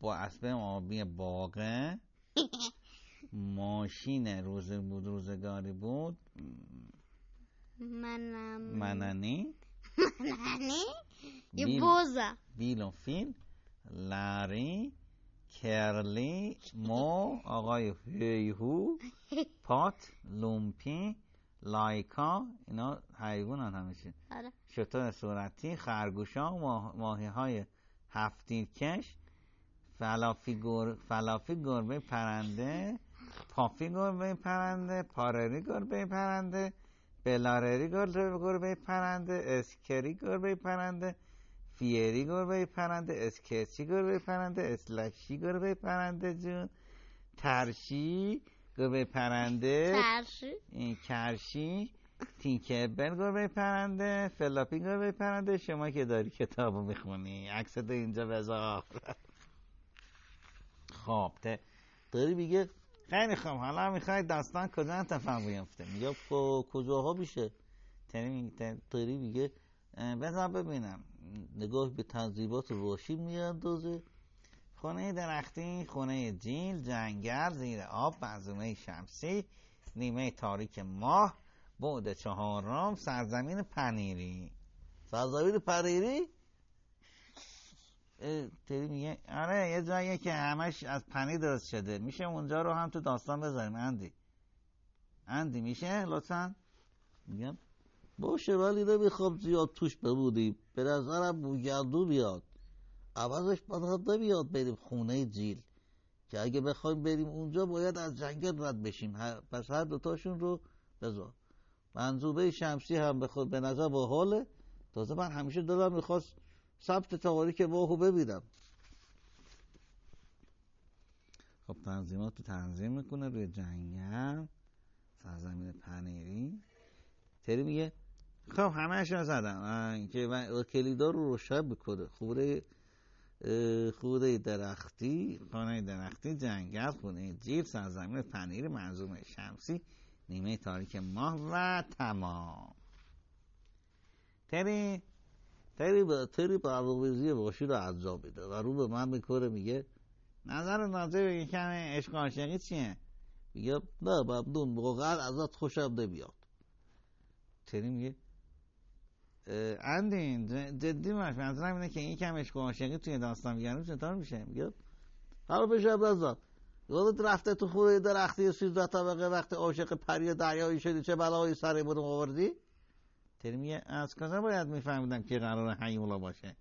با اسب آبی باغه. ماشین روز بود روزگاری بود. منم. مننی. مننی. یه بوزه بیل و فیل. لری کرلی مو آقای هیهو پات لومپی لایکا اینا حیوان هم همیشه. آره. شتر صورتی خرگوشا ماه... ماهی های هفتیرکش فلافی, گر... فلافی گربه پرنده پافی گربه پرنده پارری گربه پرنده بلارری گربه گربه پرنده اسکری گربه پرنده فیری گربه پرنده اسکچی گربه پرنده اسلشی گربه پرنده جون. ترشی گربه پرنده. ترشی این کرشی. تینکربل گربه پرنده. فلاپی گربه پرنده. شما که داری کتاب رو می‌خونی. عکس تو اینجا بذار. خب داری میگه خیلی خوب. حالا می‌خوای داستان کجا اتفاق بیفته؟ میگه کو- کجاها میشه تری میگه بذار ببینم. نگاه به تنظیمات روشی میاندازه. خونه درختی خونه جیل جنگل زیر آب منظومه شمسی نیمه تاریک ماه بعد چهارم سرزمین پنیری. سرزمین پنیری؟ تری میگه آره یه جاییه که همش از پنیر درست شده. میشه اونجا رو هم تو داستان بذاریم اندی. اندی میشه؟ لطفا. میگم. باشه ولی نمی‌خوام زیاد توش بمونیم. به نظرم بوگردو بیاد عوضش باید نمیاد بریم خونه جیل که اگه بخوایم بریم اونجا باید از جنگل رد بشیم. پس هر دوتاشون رو بذار. منظومه شمسی هم بخواد به نظر باحاله تازه من همیشه دلم می‌خواست ثبت تاریک ماهو ببینم. خب تنظیمات رو تنظیم می‌کنه روی جنگل. سرزمین پنیری. تری میگه خب همهش رو زدم که من کلیدا رو روشن می‌کنه. خوره خوره درختی خانه درختی جنگل خونه جیل سرزمین پنیر منظومه شمسی نیمه تاریک ماه و تمام. تری تری با تری برنامه‌ریزی باشی رو انجام میده و رو به من می‌کنه میگه نظر ناظر به این کم عشق و عاشقی چیه؟ میگه نه ممنون واقعا ازت خوشم نمیاد. تری میگه اندین جدی باش منظورم اینه که این کم عشق و عاشقی توی داستان میگن چطور میشه؟ میگه حالا بشم نزد یادت رفته تو خوره درختی سیزده طبقه وقتی عاشق پری دریایی شدی چه بلایی سرمون آوردی؟ تری میگه از کجا باید میفهمیدم که قرار حیولا باشه؟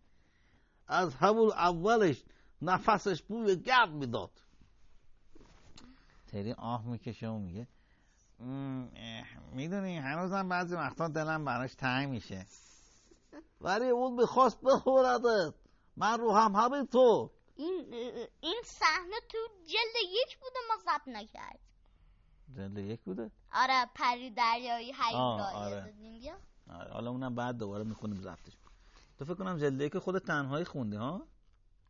از همون اولش نفسش بوی گرد می‌داد. تری آه می‌کشه و میگه می‌دونی هنوزم بعضی وقتا دلم براش تنگ میشه. ولی اون می‌خواست بخوردت. من رو هم همینطور. این این صحنه تو جلد یک بوده ما ضبط نکرد. جلد یک بوده؟ آره پری دریایی آه، حیولایی آره. آره، حالا اونم بعد دوباره می‌خونیم ضبطش. تو فکر کنم جلد یک خود تنهایی خوندی ها؟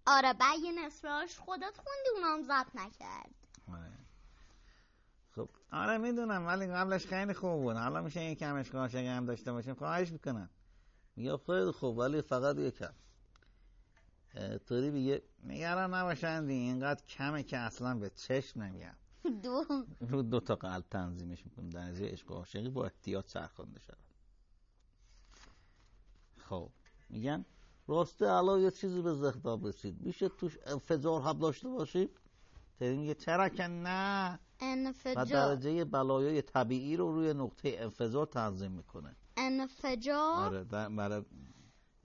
آره بعد یه نصفهاش خودت خوندی اونام ضبط نکرد. آره. خب آره می‌دونم ولی قبلش خیلی خوب بود. حالا میشه این کم عشق و عاشقی هم داشته باشیم. خواهش می‌کنم. میگه خیلی خوب ولی فقط یکم اه، طوری میگه نگران نباشندی اینقدر کمه که اصلا به چشم نمیاد دو. رو دو تا قلب تنظیمش می‌کنه درجه عشق و عاشقی با احتیاط چرخونده شد خب میگن راسته الان یه چیزی به ذهنم رسید. میشه توش انفجار هم داشته باشیم؟ تری میگه چرا که نه؟ و انفجار درجه بلایای طبیعی رو روی نقطه انفجار تنظیم می‌کنه. انفجار. آره در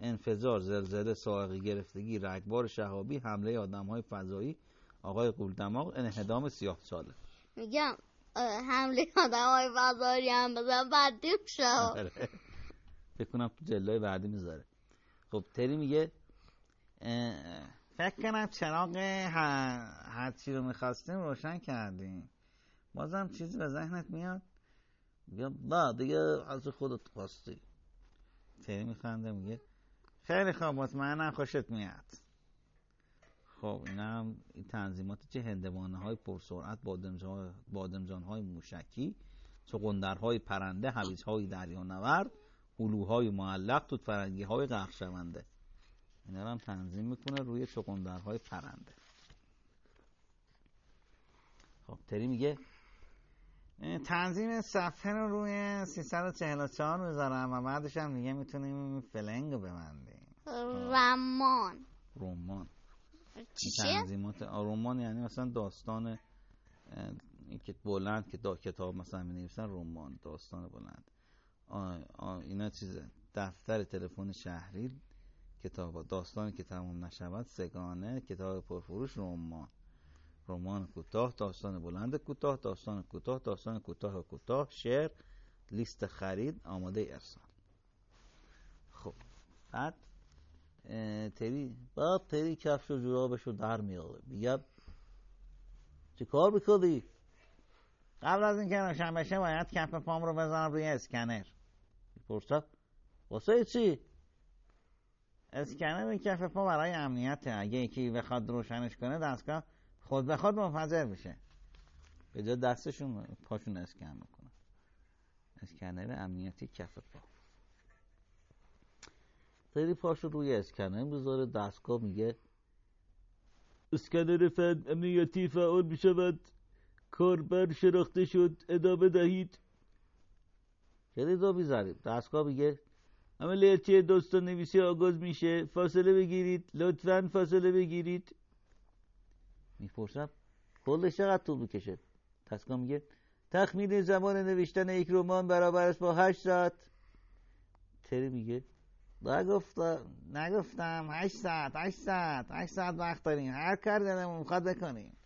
انفجار زلزله سائقی گرفتگی رگبار شهابی حمله آدم های فضایی آقای قولدماغ انهدام سیاه چاله میگم حمله آدم های فضایی هم بزن بدیم شد آره. فکر کنم تو جلای بعدی می‌ذاره. خب تری میگه فکر کنم چراغ ه- هرچی رو می‌خواستیم روشن کردیم. بازم چیزی به ذهنت میاد؟ میگم نه دیگه از خودت خواستی. تری میخنده میگه خیلی خوب مطمئنم خوشت میاد. خب اینا هم این تنظیمات چه هندوانه های پرسرعت بادمجان های موشکی چقندرهای پرنده هویج های دریانورد هلوهای معلق توت فرنگی های شونده اینا هم تنظیم می‌کنه روی چقندرهای پرنده. خب تری میگه تنظیم صفحه رو روی 344 می‌ذارم و بعدش هم دیگه می‌تونیم فلنگ رو ببندیم. رمان. رمان. این چیه؟ تنظیمات رمان یعنی مثلا داستان که بلند که دا کتاب مثلا می نویسن رمان داستان بلند. اینا چیزه. دفتر تلفن شهری کتاب داستانی که تمام نشود سگانه کتاب پرفروش رمان. رمان کوتاه داستان بلند کوتاه داستان کوتاه داستان کوتاه کوتاه. شعر لیست خرید آماده ارسال. خب بعد تری بعد تری کفش و جورابش رو در میاره میگه چه کار می‌کنی؟ قبل از اینکه روشن بشه باید کف پام رو بزنم روی اسکنر. می‌پرسد واسه چی؟ اسکنر این کف پا برای امنیته. اگه یکی بخواد روشنش کنه دستگاه خود به خود منفجر میشه. به جا دستشون پاشون اسکن می‌کنه اسکنر امنیتی کف پا. تری پاشو روی اسکنر. می‌ذاره دستگاه میگه اسکنر فن امنیتی فعال می‌شود. کاربر شناخته شد. ادامه دهید. کلید رو می‌ذاریم. دستگاه میگه عملیاتی داستان نویسی آغاز میشه. فاصله بگیرید. لطفا فاصله بگیرید. می‌پرسم کلش چقدر طول می‌کشه دستگاه میگه تخمین زمان نوشتن یک رمان برابر است با هشت ساعت. تری میگه نگفتم نگفتم هشت ساعت هشت ساعت هشت ساعت وقت داریم هر کار دلمون می‌خواد بکنیم.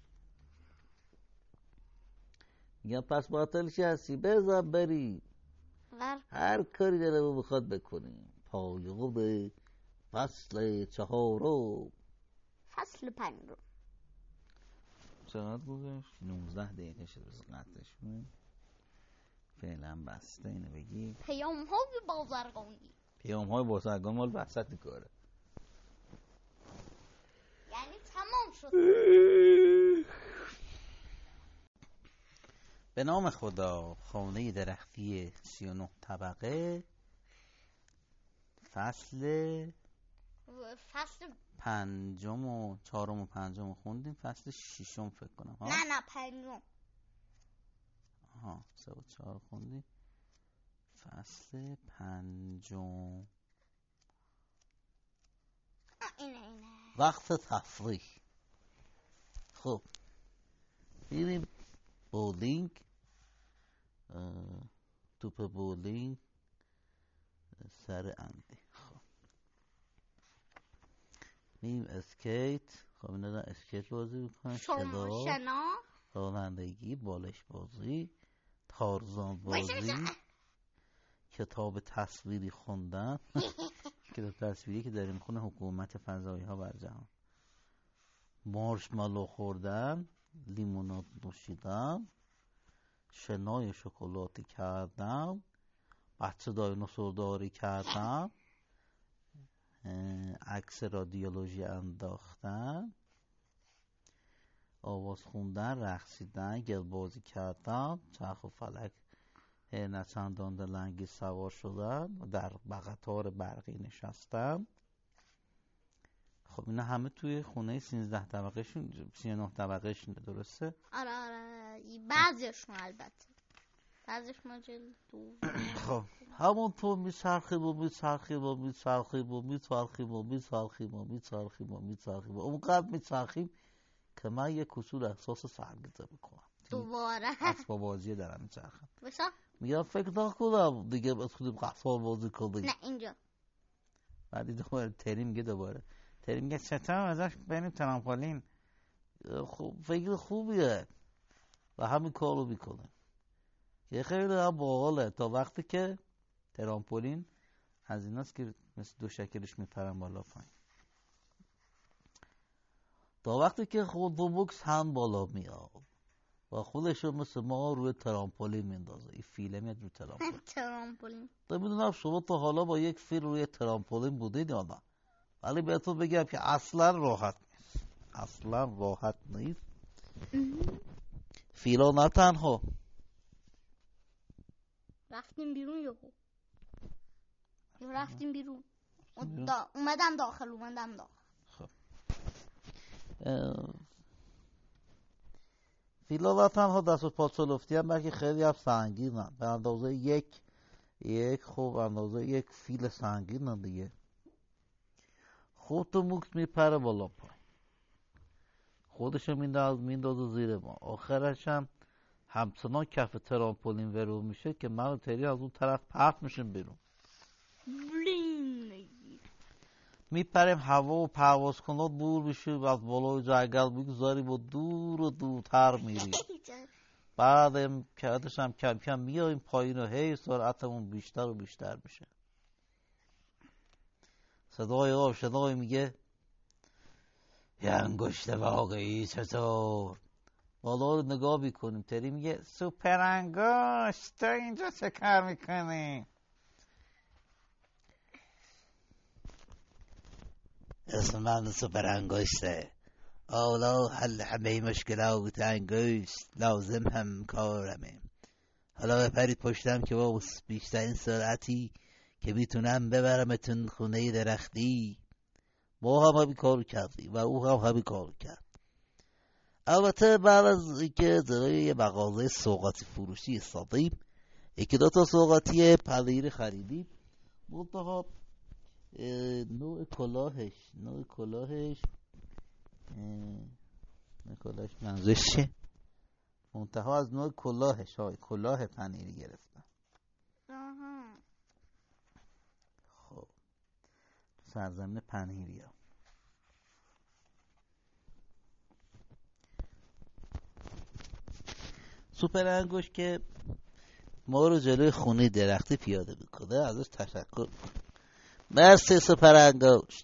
میگم پس باطلش هستی بذار بری هر کاری دلمون می‌خواد بکنیم. پایان فصل چهارم. فصل پنجم. چقدر گذشت 19 دقیقه شد بس قطعش کنیم فعلا بسته. اینو بگی. پیام های بازرگانی. پیام های بازرگان مال وسط کاره. یعنی تمام شد. به نام خدا خانه درختی سی و نه طبقه فصل فصل پنجم و چهارم و پنجم خوندیم. فصل ششم فکر کنم. ها نه نه پنجم. آها سه و چهار خوندیم. فصل پنجم. اینه اینه. وقت تفریح. خب میریم بولینگ. توپ بولینگ سر اندی. میریم اسکیت. خب اینا دارن اسکیت بازی می‌کنن شما شنا. رانندگی بالش بازی تارزان بازی. کتاب تصویری خوندن. کتاب تصویری که داریم خونه حکومت فضایی ها بر جهان. مارشمالو خوردن لیموناد نوشیدن شنای شکلاتی کردن بچه دایناسور داری کردن. اه، عکس رادیولوژی انداختن. آواز خوندن رقصیدن گلبازی کردن. چرخ و فلک نچندان دلنگی سوار شدن. و در قطار برقی نشستن. خب اینا همه توی خونه 13 طبقه شون 39 طبقه شون درسته؟ آره آره. بعضیشون البته. بعضیش ما جلد دو خب همونطور میچرخیم و میچرخیم و میچرخیم و میچرخیم و میچرخیم و میچرخیم و میچرخیم و اونقدر میچرخیم که من یه کسور احساس سرگیزه می‌کنم. دوباره. اسباب بازی دارم میچرخم. باشا میگم فکر نکنم دیگه بتونیم قصار بازی کنیم. نه اینجا. بعدی دوباره تری میگه دوباره. تری میگه چطور ازش بریم ترامپولین خوب فکر خوبیه و همین کار رو می‌کنه. که خیلی هم باحاله تا وقتی که ترامپولین از ایناست که مثل دو شکلش میپرن بالا پایین. تا وقتی که خود دو بوکس هم بالا میاد و خودش رو مثل ما روی ترامپولین میندازه. این فیله میاد روی ترامپولین. ترامپولین. نمی‌دونم شما تا حالا با یک فیل روی ترامپولین بودید یا نه. ولی بهتون بگم که اصلا راحت نیست. اصلا راحت نیست. فیلا نه تنها. رفتیم بیرون یهو. یهو رفتیم بیرون؟ دا- اومدم داخل اومدم داخل. اه، فیلا نه تنها دست و پا چلفتی هم بلکه خیلی هم سنگین به اندازه یک یک خوب اندازه یک فیل سنگین دیگه. خود تو موکس میپره بالا پایین خودشو مینداز میندازه زیر ما. آخرش هم همچنان کف ترامپولین ورو میشه که من و تری از اون طرف پرت میشیم بیرون. میپریم هوا و پرواز کنات دور میشیم از بالای جنگل می‌گذاریم و دور و دورتر میریم. بعد کردش هم کم کم میاییم پایین و هی سرعتمون بیشتر و بیشتر میشه. صدای آشنایی میگه یه انگشت واقعی چطور؟ بالا رو نگاه می‌کنیم. تری میگه سوپر انگشت تو اینجا چه کار می‌کنی؟ اسم من سوپر حالا حل همه مشکلات انگشت لازم هم کارمه. حالا بپرید پشتم که با بیشترین سرعتی که می‌تونم ببرمتون خونه درختی. ما هم همین کارو کردیم و او هم همین کارو کرد. البته بعد از اینکه جلوی یه مغازه سوغاتی فروشی ایستادیم یکی دو تا سوغاتی پنیر خریدیم. منتها نوع کلاهش نوع کلاهش اه، نوع کلاهش منظورش چیه؟ منتها از نوع کلاهش های کلاه پنیری گرفتم آها. خب. سرزمین پنیری ها سوپر انگوش که ما رو جلوی خونه درختی پیاده می‌کنه ازش تشکر مرسی سوپر انگوش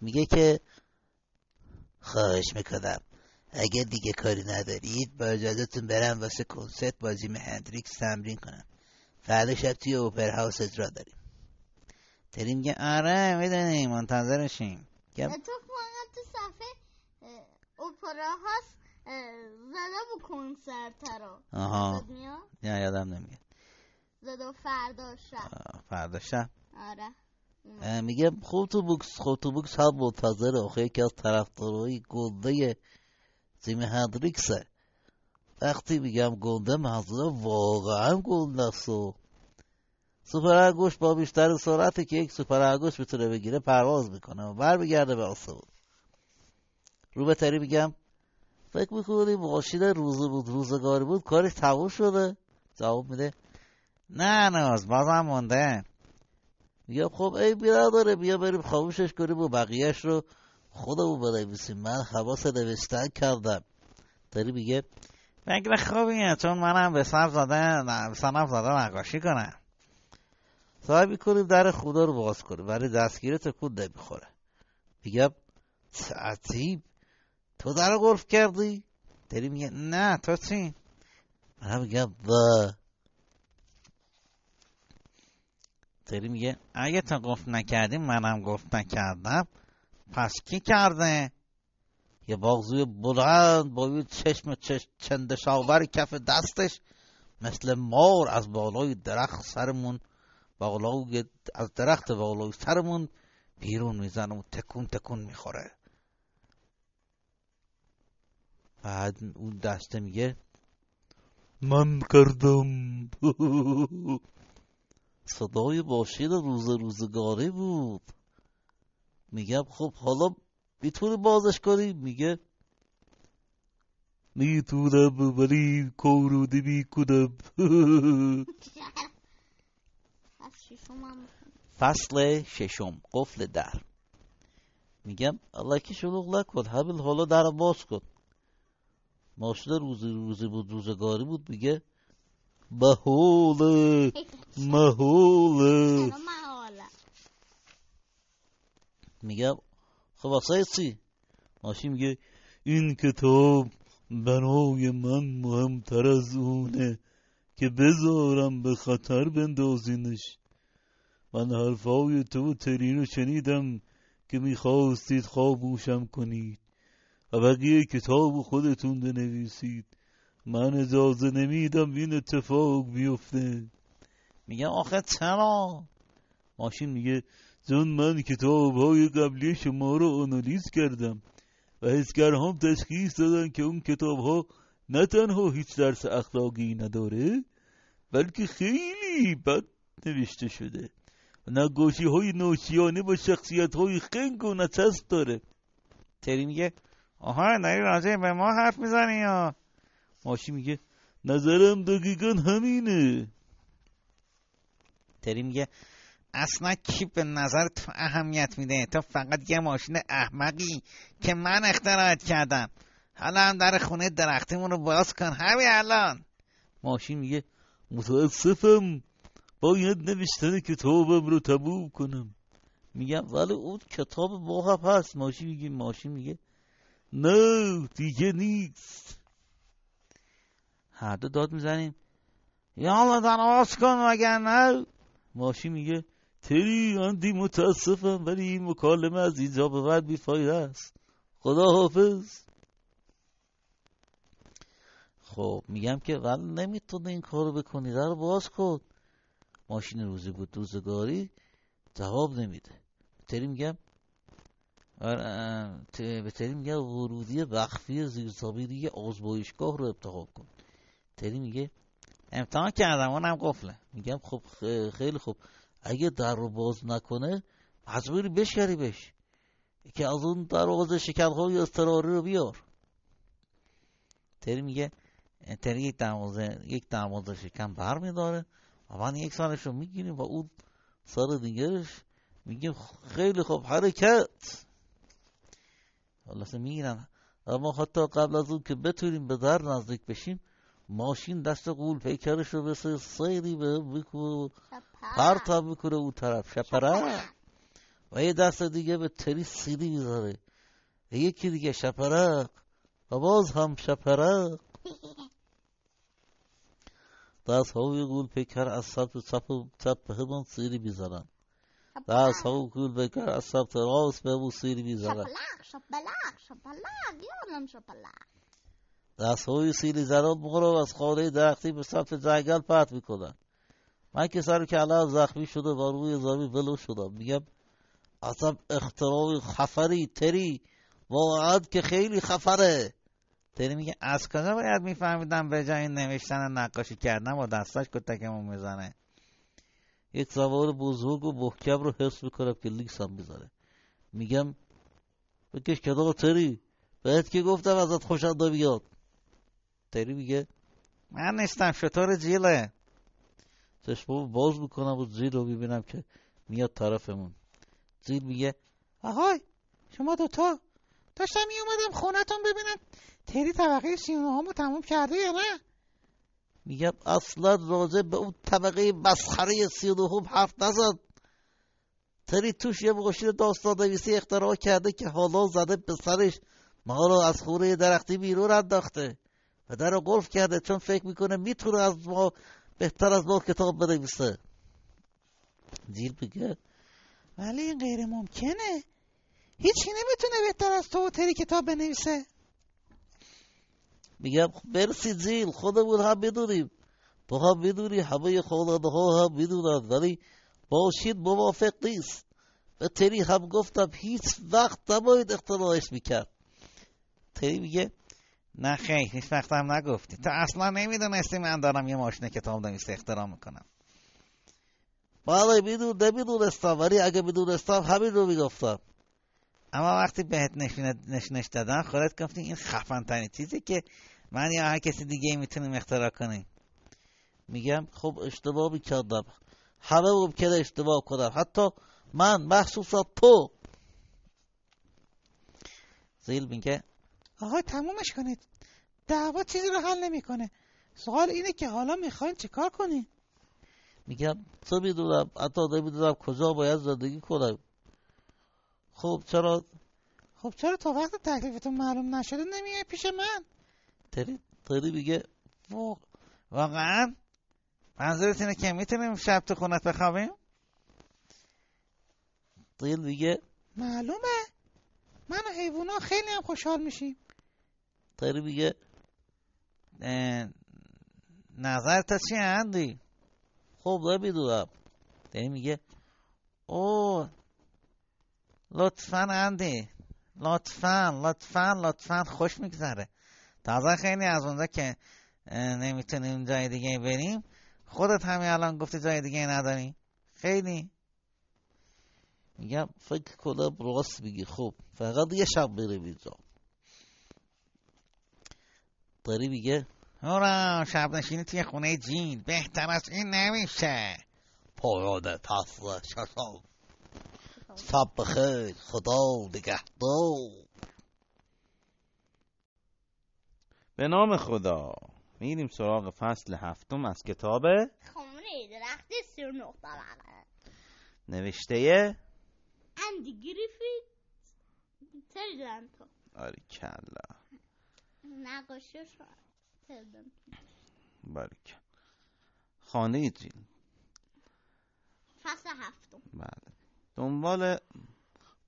میگه که خواهش می‌کنم اگه دیگه کاری ندارید با اجازهتون برم واسه کنسرت با جیم هندریکس تمرین کنم. فردا شب توی اوپر هاوس اجرا داریم. تری میگه آره می‌دونیم منتظرشیم. میگم اتفاقا تو صفحه هست اه، زده بود کنسرت رو آها نه یادم نمیاد زده فردا شب فردا شب آره میگه خوب تو بوکس خوب تو بوکس هم منتظره آخه یکی از طرفدارای گنده جیمی هندریکسه وقتی میگم گنده منظورم واقعا گنده است و سوپر انگوش با بیشتر سرعتی که یک سوپر انگوش می‌تونه بگیره پرواز می‌کنه و برمیگرده به آسمون رو به تری میگم فکر می‌کنی ماشین روزه بود روزگاری بود کارش تموم شده؟ جواب میده نه ناز بازم مونده. میگم خب ای بیا داره بیا بریم خاموشش کنیم و بقیهش رو خودمون بنویسیم. من حواس نوشتن کردم. تری میگه فکر خوبیه چون منم به سر زده سرم زده نقاشی کنم. سعی می‌کنیم در خدا رو باز کنیم ولی دستگیره تکون نمی‌خوره. میگم تعتیب تو در گلف کردی؟ تری میگه نه تو چی؟ من میگم با تری میگه اگه تو گفت نکردی منم گفت نکردم پس کی کرده؟ یه باغزوی بلند با یه چشم چش چندشاور کف دستش مثل مار از بالای درخت سرمون بالای از درخت بالای سرمون بیرون می‌زنه و تکون تکون می‌خوره بعد اون دسته میگه من کردم. صدای باشید روز روزگاری بود. میگم خب حالا می‌تونی بازش کنی؟ میگه می‌تونم ولی کارو هم فصل ششم قفل در. میگم الله که شلوغ نکن همین حالا در باز کن. ماشین روزی روزی بود روزگاری بود میگه چرا محاله؟ میگم خب واسه چی؟ ماشین میگه این کتاب برای من مهمتر از اونه که بذارم به خطر بندازینش. من حرفای تو و تری رو شنیدم که می‌خواستید خاموشم کنید. و بقیه کتاب خودتون بنویسید. من اجازه نمیدم این اتفاق بیفته. میگم آخه چرا؟ ماشین میگه چون من کتاب های قبلی شما رو آنالیز کردم و حسگرهام تشخیص دادن که اون کتاب ها نه تنها هیچ درس اخلاقی نداره بلکه خیلی بد نوشته شده و نقاشی های نوشیانه با شخصیت های خنگ و نچسب داره. تری میگه آها داری راجع به ما حرف می‌زنی یا؟ ماشی میگه؟ نظرم دقیقا همینه. تری میگه اصلا کی به نظر تو اهمیت میده؟ تو فقط یه ماشین احمقی که من اختراعت کردم. حالا هم در خونه درختمون رو باز کن. همین الان. ماشین میگه متاسفم باید نوشتن کتابم رو تموم کنم. میگم ولی اون کتاب ما هست. ماشین میگه ماشین میگه نه دیگه نیست. هر دو داد می‌زنیم. یالا دراز کن مگر نه؟ ماشین میگه تری اندی متاسفم ولی این مکالمه از اینجا به بعد بیفایده است. خدا حافظ. خب میگم که ولی نمی‌تونه این کارو بکنی. در باز کن. ماشین روزی بود روزگاری جواب نمیده. تری میگم به تری میگه ورودی مخفی زیرزمینی آزمایشگاه رو امتحان کن. تری میگه امتحان کردم اونم قفله. میگم خب خیلی خوب. اگه در رو باز نکنه مجبوری بشکری بش که از اون دروازه شکنهای اضطراری رو بیار. تری میگه تری یک دروازه یک دروازه شکن بر میداره و من یک سالش رو می‌گیریم و اون سال دیگرش میگیم خیلی خوب حرکت! خلاصه می‌گیرن. اما حتی قبل از اون که بتونیم به در نزدیک بشیم ماشین دست قول پیکرش رو به سیری به بکنه پرتاب می‌کنه اون طرف. شپره. و یه دست دیگه به تری سیری می‌ذاره. یکی دیگه شپرق و باز هم شپرق دست های گول پیکر از چپ چپ به همون سیری می‌زنن های گول پیکر از سمت راست به شپلق یادم شپلق دست های سیری زنان رو از خانه درختی به سمت جنگل پرت می‌کنن من که سر کلم زخمی شده و روی زمین ولو شدم میگم اصلا اختراع خفری تری واقعا که خیلی خفره تری میگه از کجا باید میفهمیدم به جای نوشتن نقاشی کردن با دستاش کتکمون می‌زنه یک سوار بزرگ و محکم رو حس می‌کنم که لیکس هم می‌ذاره میگم بکش کنار تری. بهت که گفتم ازت خوشم بیاد تری میگه من نیستم شطور جیله. چشمو باز می‌کنم و زیل رو می‌بینم که میاد طرفمون. زیل میگه آهای شما دوتا داشتم میومدم خونتون ببینم تری طبقه سیونه تموم کرده یا نه؟ میگم اصلا راجع به اون طبقه مسخره سیونه هم حرف نزد تری توش یه ماشین داستان نویسی اختراع کرده که حالا زده به سرش ما رو از خونه درختی بیرون انداخته. و در قلف کرده چون فکر می‌کنه می‌تونه از ما بهتر از ما کتاب بنویسه. جیل میگه ولی این غیر ممکنه. هیچی نمی‌تونه بهتر از تو تری کتاب بنویسه. میگم مرسی جیل خودمون هم می‌دونیم. تو هم می‌دونی همه خانواده ها هم می‌دونن ولی باشید موافق نیست. و تری هم گفتم هیچ وقت نباید اختراعش می‌کرد. تری میگه نه خیلی هیچ وقت هم نگفتی. تو اصلا نمی‌دونستی من دارم یه ماشین کتاب نویس اختراع می‌کنم. بله میدون نمی‌دونستم ولی اگه می‌دونستم همین رو می‌گفتم. اما وقتی بهت نشونش دادن خودت گفتی این خفن ترین چیزی که من یا هر کسی دیگه می‌تونیم اختراع کنیم. میگم خب اشتباه کردم همه ممکنه اشتباه کنم حتی من مخصوصا تو. زیل میگه آقا تمومش کنید. دعوا چیزی رو حل نمی‌کنه. سوال اینه که حالا می‌خواین چیکار کنین؟ میگم تو می‌دونم حتی نمی‌دونم کجا باید زندگی کنم. خب چرا؟ خب چرا تا وقت تکلیفتون معلوم نشده نمیای پیش من؟ تری تری میگه واق- واقعا؟ منظورت اینه که می‌تونیم شب تو خونت بخوابیم؟ دیل میگه معلومه. من و حیوونا خیلی هم خوشحال میشیم. تری میگه اه، نظرت چی اندی؟ خب نمی‌دونم. تری میگه او لطفا اندی. لطفا لطفا لطفا. خوش میگذره. تازه خیلی از اونجا که نمی‌تونیم جای دیگه بریم. خودت همین الان گفتی جای دیگه نداریم خیلی. میگم فکر کنم راست میگی. خب فقط یه شب بریم اینجا. داری میگه؟ هورا شب نشینی توی خونه جین. بهتر از این نمیشه. پایان فصل ششم شب بخیر خدا نگهدار. به نام خدا. میریم سراغ فصل هفتم از کتاب خونه درخت سی و نه طبقه نوشته اندی گریفید تردن تو. آری کلا نقاشش باریک خانه جیل فصل هفتم. بله. دنبال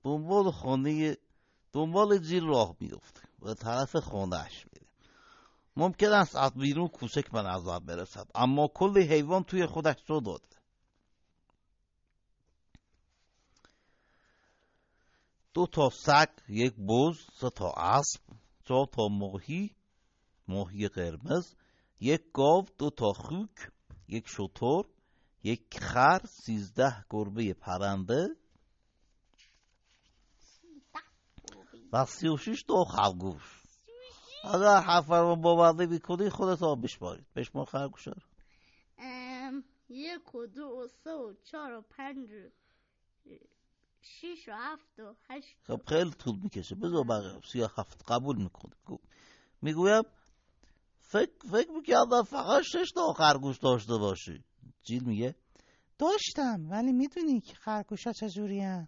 دنبال خانه دنبال جیل راه میفته به طرف خانهش میره. ممکن است از بیرون کوچک به نظر برسد اما کل حیوان توی خودش رو داده. دو تا سگ یک بز سه تا اسب چهار تا ماهی ماهی قرمز یک گاو دو تا خوک یک شتر یک خر سیزده گربه پرنده و سی و شیش تا خرگوش اگر حرف رو باور می‌کنی خودت ها بشمارید بشمار خرگوش رو. یک و دو و سه و چهار و پنج و شیش و هفت و هشت. خب خیلی طول می‌کشه. بذار بقیه سی و هفت قبول می‌کنه می‌گویم فکر فکر می‌کردم فقط شش تا خرگوش داشته باشی. جیل میگه داشتم ولی می‌دونی که خرگوشا چجوری هن؟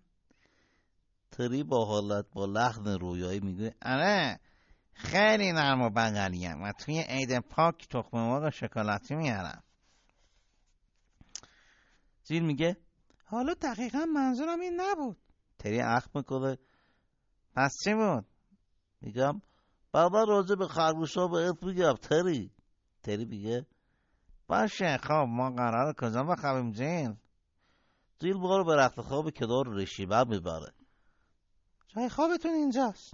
تری با حالت با لحن رویایی میگه آره خیلی نرم و بغلیم و توی عید پاک تخم مرغ شکلاتی میارم. جیل میگه حالا دقیقا منظورم این نبود. تری اخ می‌کنه. پس چی بود؟ میگم بابا راجع به خرگوش ها بهت میگم تری. تری میگه باشه خب ما قرار کجا بخوابیم جیل؟ جیل ما رو به رخت خواب کنار رشیبه می‌بره. جای خوابتون اینجاست.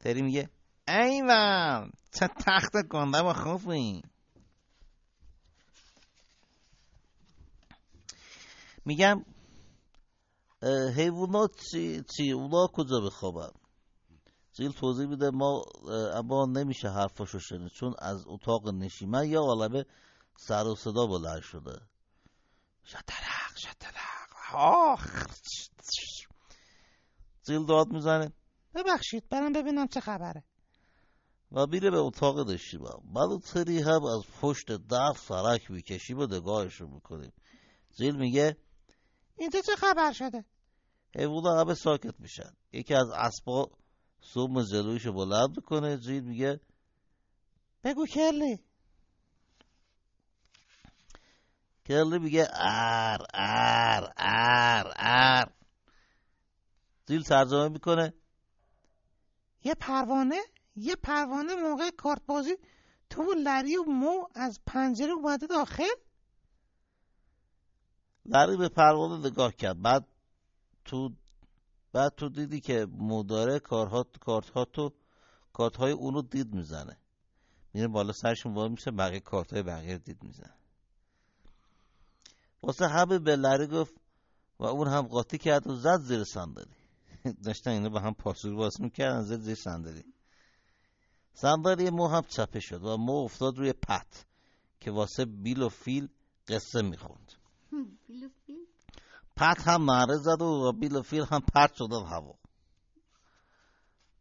تری میگه ایوان چه تخت گنده و خوبی. میگم حیوانات چی, چی اونا کجا بخوابن؟ زیل توضیح میده ما اما نمیشه حرفاشو شنید چون از اتاق نشیمن یا عالمه سر و صدا بلند شده. شترق شترق آخ زیل داد می‌زنه. ببخشید برم ببینم چه خبره. و میره به اتاق نشیمن من و تری هم از پشت در سرک می‌کشیم و نگاهشو می‌کنیم. زیل میگه اینجا چه خبر شده؟ حیوانا همه ساکت میشن. یکی از اسبا سوم جلویشو بلند می‌کنه. زیل میگه بگو کرلی کرلی میگه ار ار ار ار. زیل ترجمه می‌کنه. یه پروانه یه پروانه موقع کارت بازی تو لری و مو از پنجره اومده داخل. لری به پروانه نگاه کرد. بعد تو بعد تو دیدی که مداره کارها کارت ها تو کارت های اونو دید می‌زنه. میره بالا سرشون وای میشه بقیه کارت های بقیه دید می‌زنه. واسه همه به لری گفت و اون هم قاطی کرد و زد زیر صندلی. داشتن اینو به هم پاسور باز می‌کردن زد زیر صندلی. صندلی مو هم چپه شد و مو افتاد روی پت که واسه بیل و فیل قصه می‌خوند. پت هم نعره زد و بیل و فیل هم پرت شدن هوا.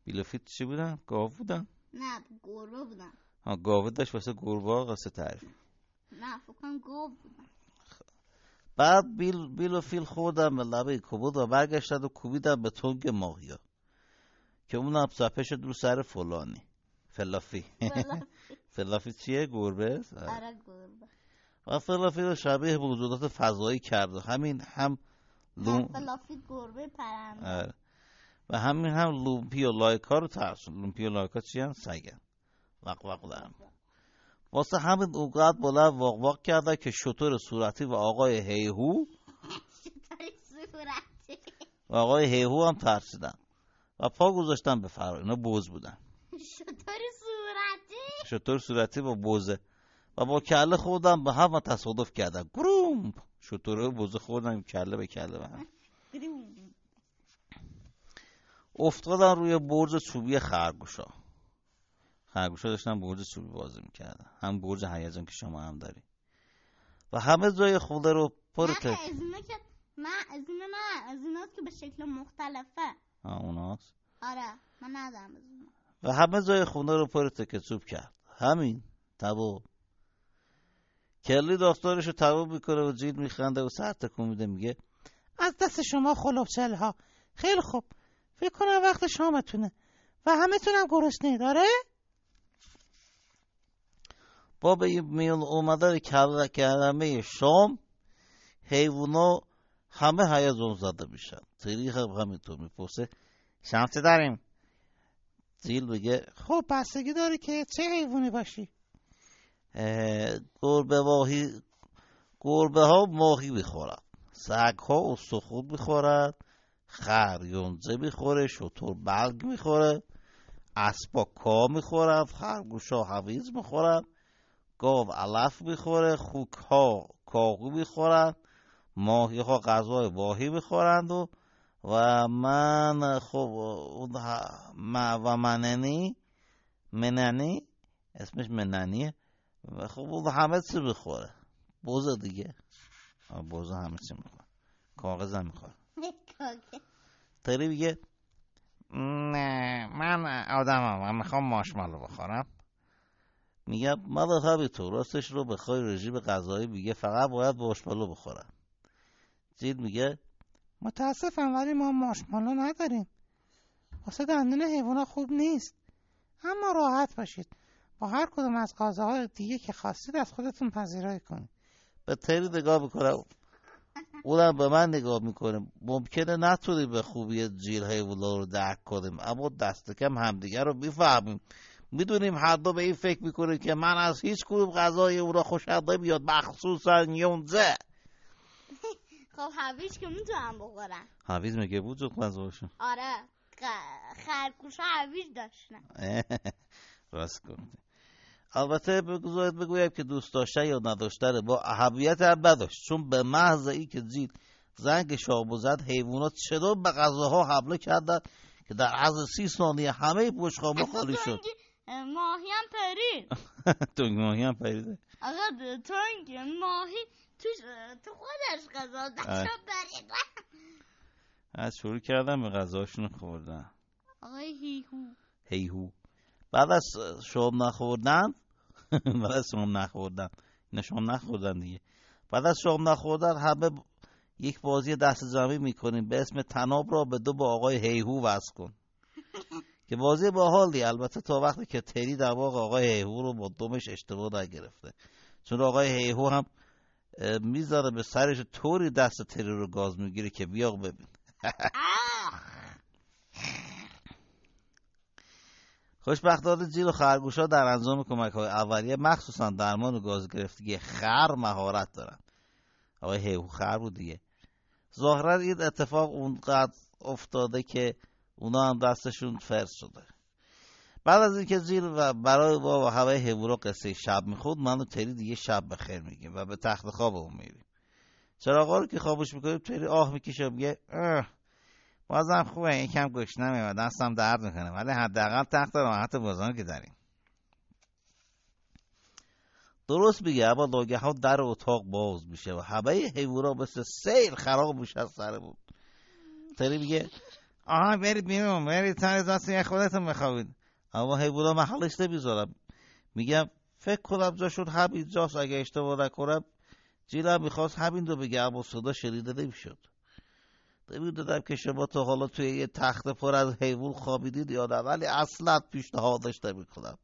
بیل و فیل چی بودن؟ گاو بودن؟ نه گربه بودن. ها گاوه داشت واسه گربه قصه تعریف. نه فکر کنم گربه بودن. بعد بیل, بیل و فیل خوردن به لبه کبود و برگشتن و کوبیدن به تنگ ماهیا که اونم چپه شد رو سر فلانی فلافی فلافی. چیه؟ گربه؟ آره گربه و فلافی رو شبیه موجودات فضایی کرد و همین هم لوم... فلافی گربه پرنده آره. و همین هم لومپی و لایکا رو ترسون لومپی و لایکا چی هم؟ سگن وق وق واسه همین اوقات بلند واق واق کردن که شتر صورتی و آقای هیهو و آقای هیهو هم ترسیدن و پا گذاشتن به فرار اینا بوز بودن. چطوری صورتی؟ شطور صورتی با بوزه و با کله خوردن به هم تصادف کردن. گروم! شطوره و بوزه خوردن کله به کله به هم افتادن روی برج چوبی خرگوشا. خرگوشا داشتن برج چوبی بازی می‌کردن. هم برج هیجان که شما هم داری. و همه جای خونه رو پر تک من از اینا نه از ایناست که به شکل مختلفه. ها، اوناست؟ آره من ندارم از اینا. و همه جای خونه رو پر تکه چوب کرد. همین تبا کلی داختارش رو تبا می‌کنه و جیل میخنده و سر تکون میده میگه از دست شما خلوبچل ها خیلی خوب. فکر کنم وقت شامتونه. و همه تونم گرسنه داره؟ با به این میون اومدن کل- کلمه شام حیوونا همه هیجان زده میشن. تریخ هم همینطور می‌پرسه. چه داریم؟ زیل میگه خب بستگی داره که چه حیوانی باشی؟ گربه واهی گربه ها ماهی می‌خورن. سگ ها استخون می‌خورن خر یونزه می‌خوره شطور بلگ می‌خوره اسبا کا می‌خورن خرگوش ها حویز می‌خورن. گاو علف می‌خوره خوک ها کاهو می‌خورن ماهی ها غذای واهی می‌خورند و و من خب و مننی مننی اسمش مننیه. و خب اون همه چی می‌خوره. بوزه دیگه. آه، بوزه همه چی می‌خوره. کاغذ هم می‌خوره. تری میگه نه من آدمم. من می‌خوام ماشمالو بخورم. میگه من همینطور راستش رو بخوای رژیم غذایی میگه فقط باید ماشمالو بخورم. جید میگه متاسفم ولی ما ماشمالو نداریم. واسه دندون حیوانا خوب نیست. اما راحت باشید. با هر کدوم از غذاهای دیگه که خواستید از خودتون پذیرایی کنید. به تری نگاه می‌کنه اونم به من نگاه می‌کنه. ممکنه نتونیم به خوبی جیل حیولا رو درک کنیم اما دست کم همدیگه رو می‌فهمیم. می‌دونیم هر دو به این فکر می‌کنیم که من از هیچ کدوم غذای او را خوشم نمیاد مخصوصا یونزه. خب هویج که می‌تونم بخورم حویز میگه بود جوک غذاشون آره خرگوش هویج داشتن. راست گفتی. البته بگذارید بگویم که دوست داشته یا نداشته با اهمیت هم نداشت. چون به محض ای که جیل زنگ شام زد حیوانات چطور به غذاها حمله کردن که در عرض سی ثانیه همه بشقابا خالی شد. تنگ ماهی هم پرید. تنگ ماهی هم پریده آقا تنگ ماهی توش تو خودش غذا. داشت پرید. از شروع کردن به غذاشون خوردن آقای هیهو. هیهو. بعد از شام نخوردن بعد از شام نخوردن اینا شام نخوردن دیگه. بعد از شام نخوردن همه یک بازی دست جمعی می‌کنیم. به اسم تناب را به دو با آقای هیهو وصل کن. که بازی باحالی البته تا وقتی که تری در واقع آقای هیهو رو با دومش اشتباه نگرفته. چون آقای هیهو هم می‌ذاره به سرش طوری دست تری رو گاز می‌گیره که بیا ببین. خوشبختانه جیل و خرگوش ها در انجام کمک های اولیه مخصوصا درمان و گاز گرفتگی خر مهارت دارن. آقای هیهو خر بود دیگه. ظاهرا این اتفاق اونقدر افتاده که اونا هم دستشون فرس شده. بعد از اینکه جیل و برای با و همه حیوونا قصه شب میخود من و تری دیگه شب بخیر میگیم و به تخت خوابمون میریم. چراغا رو که خوابش می‌کنیم تری آه می‌کشه و میگه "اه، بازم خوبه یکم گشنمه و دستم درد می‌کنه ولی حداقل تخت راحت بازان که داریم. درست میگه اما ناگهان در اتاق باز میشه و همه حیونا مثل سیل خراب میشه از سرمون تری میگه آها برید بیرون برید تنی دستی خودتون بخوابید. اما حیونا محلش نمی‌ذارم. میگم فکر کنم جاشون همین جاست اگه اشتباه نکنم جیلم می‌خواست همین رو بگه اما صدا شنیده نمی‌شد. نمی‌دونم که شما تا حالا توی یه تخت پر از حیوان خوابیدید یا نه ولی اصلا پیشنهادش نمی‌کنم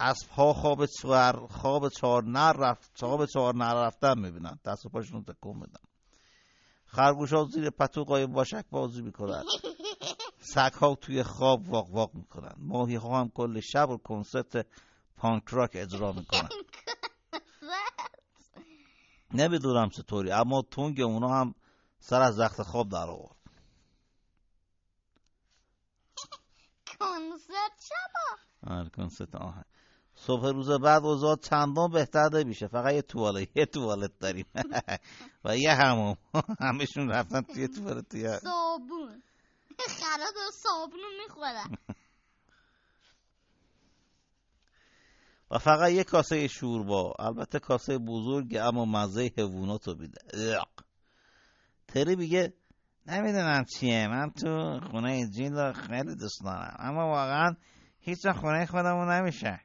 اسب ها خواب چهار خواب چهار نر رفت خواب چهار نر رفتن می‌بینن. دست و پاشون تکون بدن. خرگوش ها زیر پتو قایم باشک بازی می‌کنن. سگ ها توی خواب واق واق می‌کنن. ماهی ها هم کل شب و کنسرت پانک راک اجرا می‌کنن. نمی‌دونم چطوری اما تونگ اونا هم سر از رخت خواب در آورد. کنسرت شبا آره کنسرت آهنگ صبح روز بعد اوضاع چندان بهتر نمیشه. فقط یه توالت یه توالت داریم. و یه هموم. همشون رفتن توی توالت توی صابون. خرا داره صابون می‌خورن. و فقط یه کاسه شوربا. البته کاسه بزرگ اما مزه حیوانات رو میده. تری میگه نمی‌دونم چیه. من تو خونه جین رو خیلی دوست دارم. اما واقعا هیچ خونه خودمون نمیشه.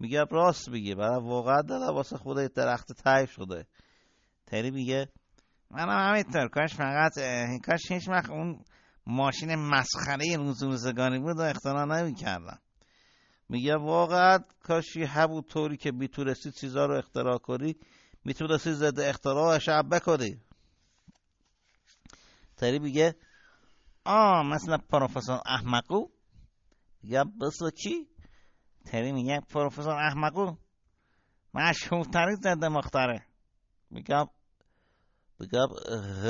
میگه راست میگه برای واقعا دلم واسه خود درخت تایف شده. تری میگه منم همینطور کاش فقط کاش هیچ وقت اون ماشین مسخره روز روزگانی بود و اختراع نمی‌کردم. میگه واقعا کاش یه همون طوری که می‌تونستی چیزا رو اختراع کنی می‌تونستی ضد اختراعش هم بکنی تری میگه آه مثل پروفسور احمقو. میگم مثل کی؟ تری میگه پروفسور احمقو مشهورترین ضد مختره. میگم میگم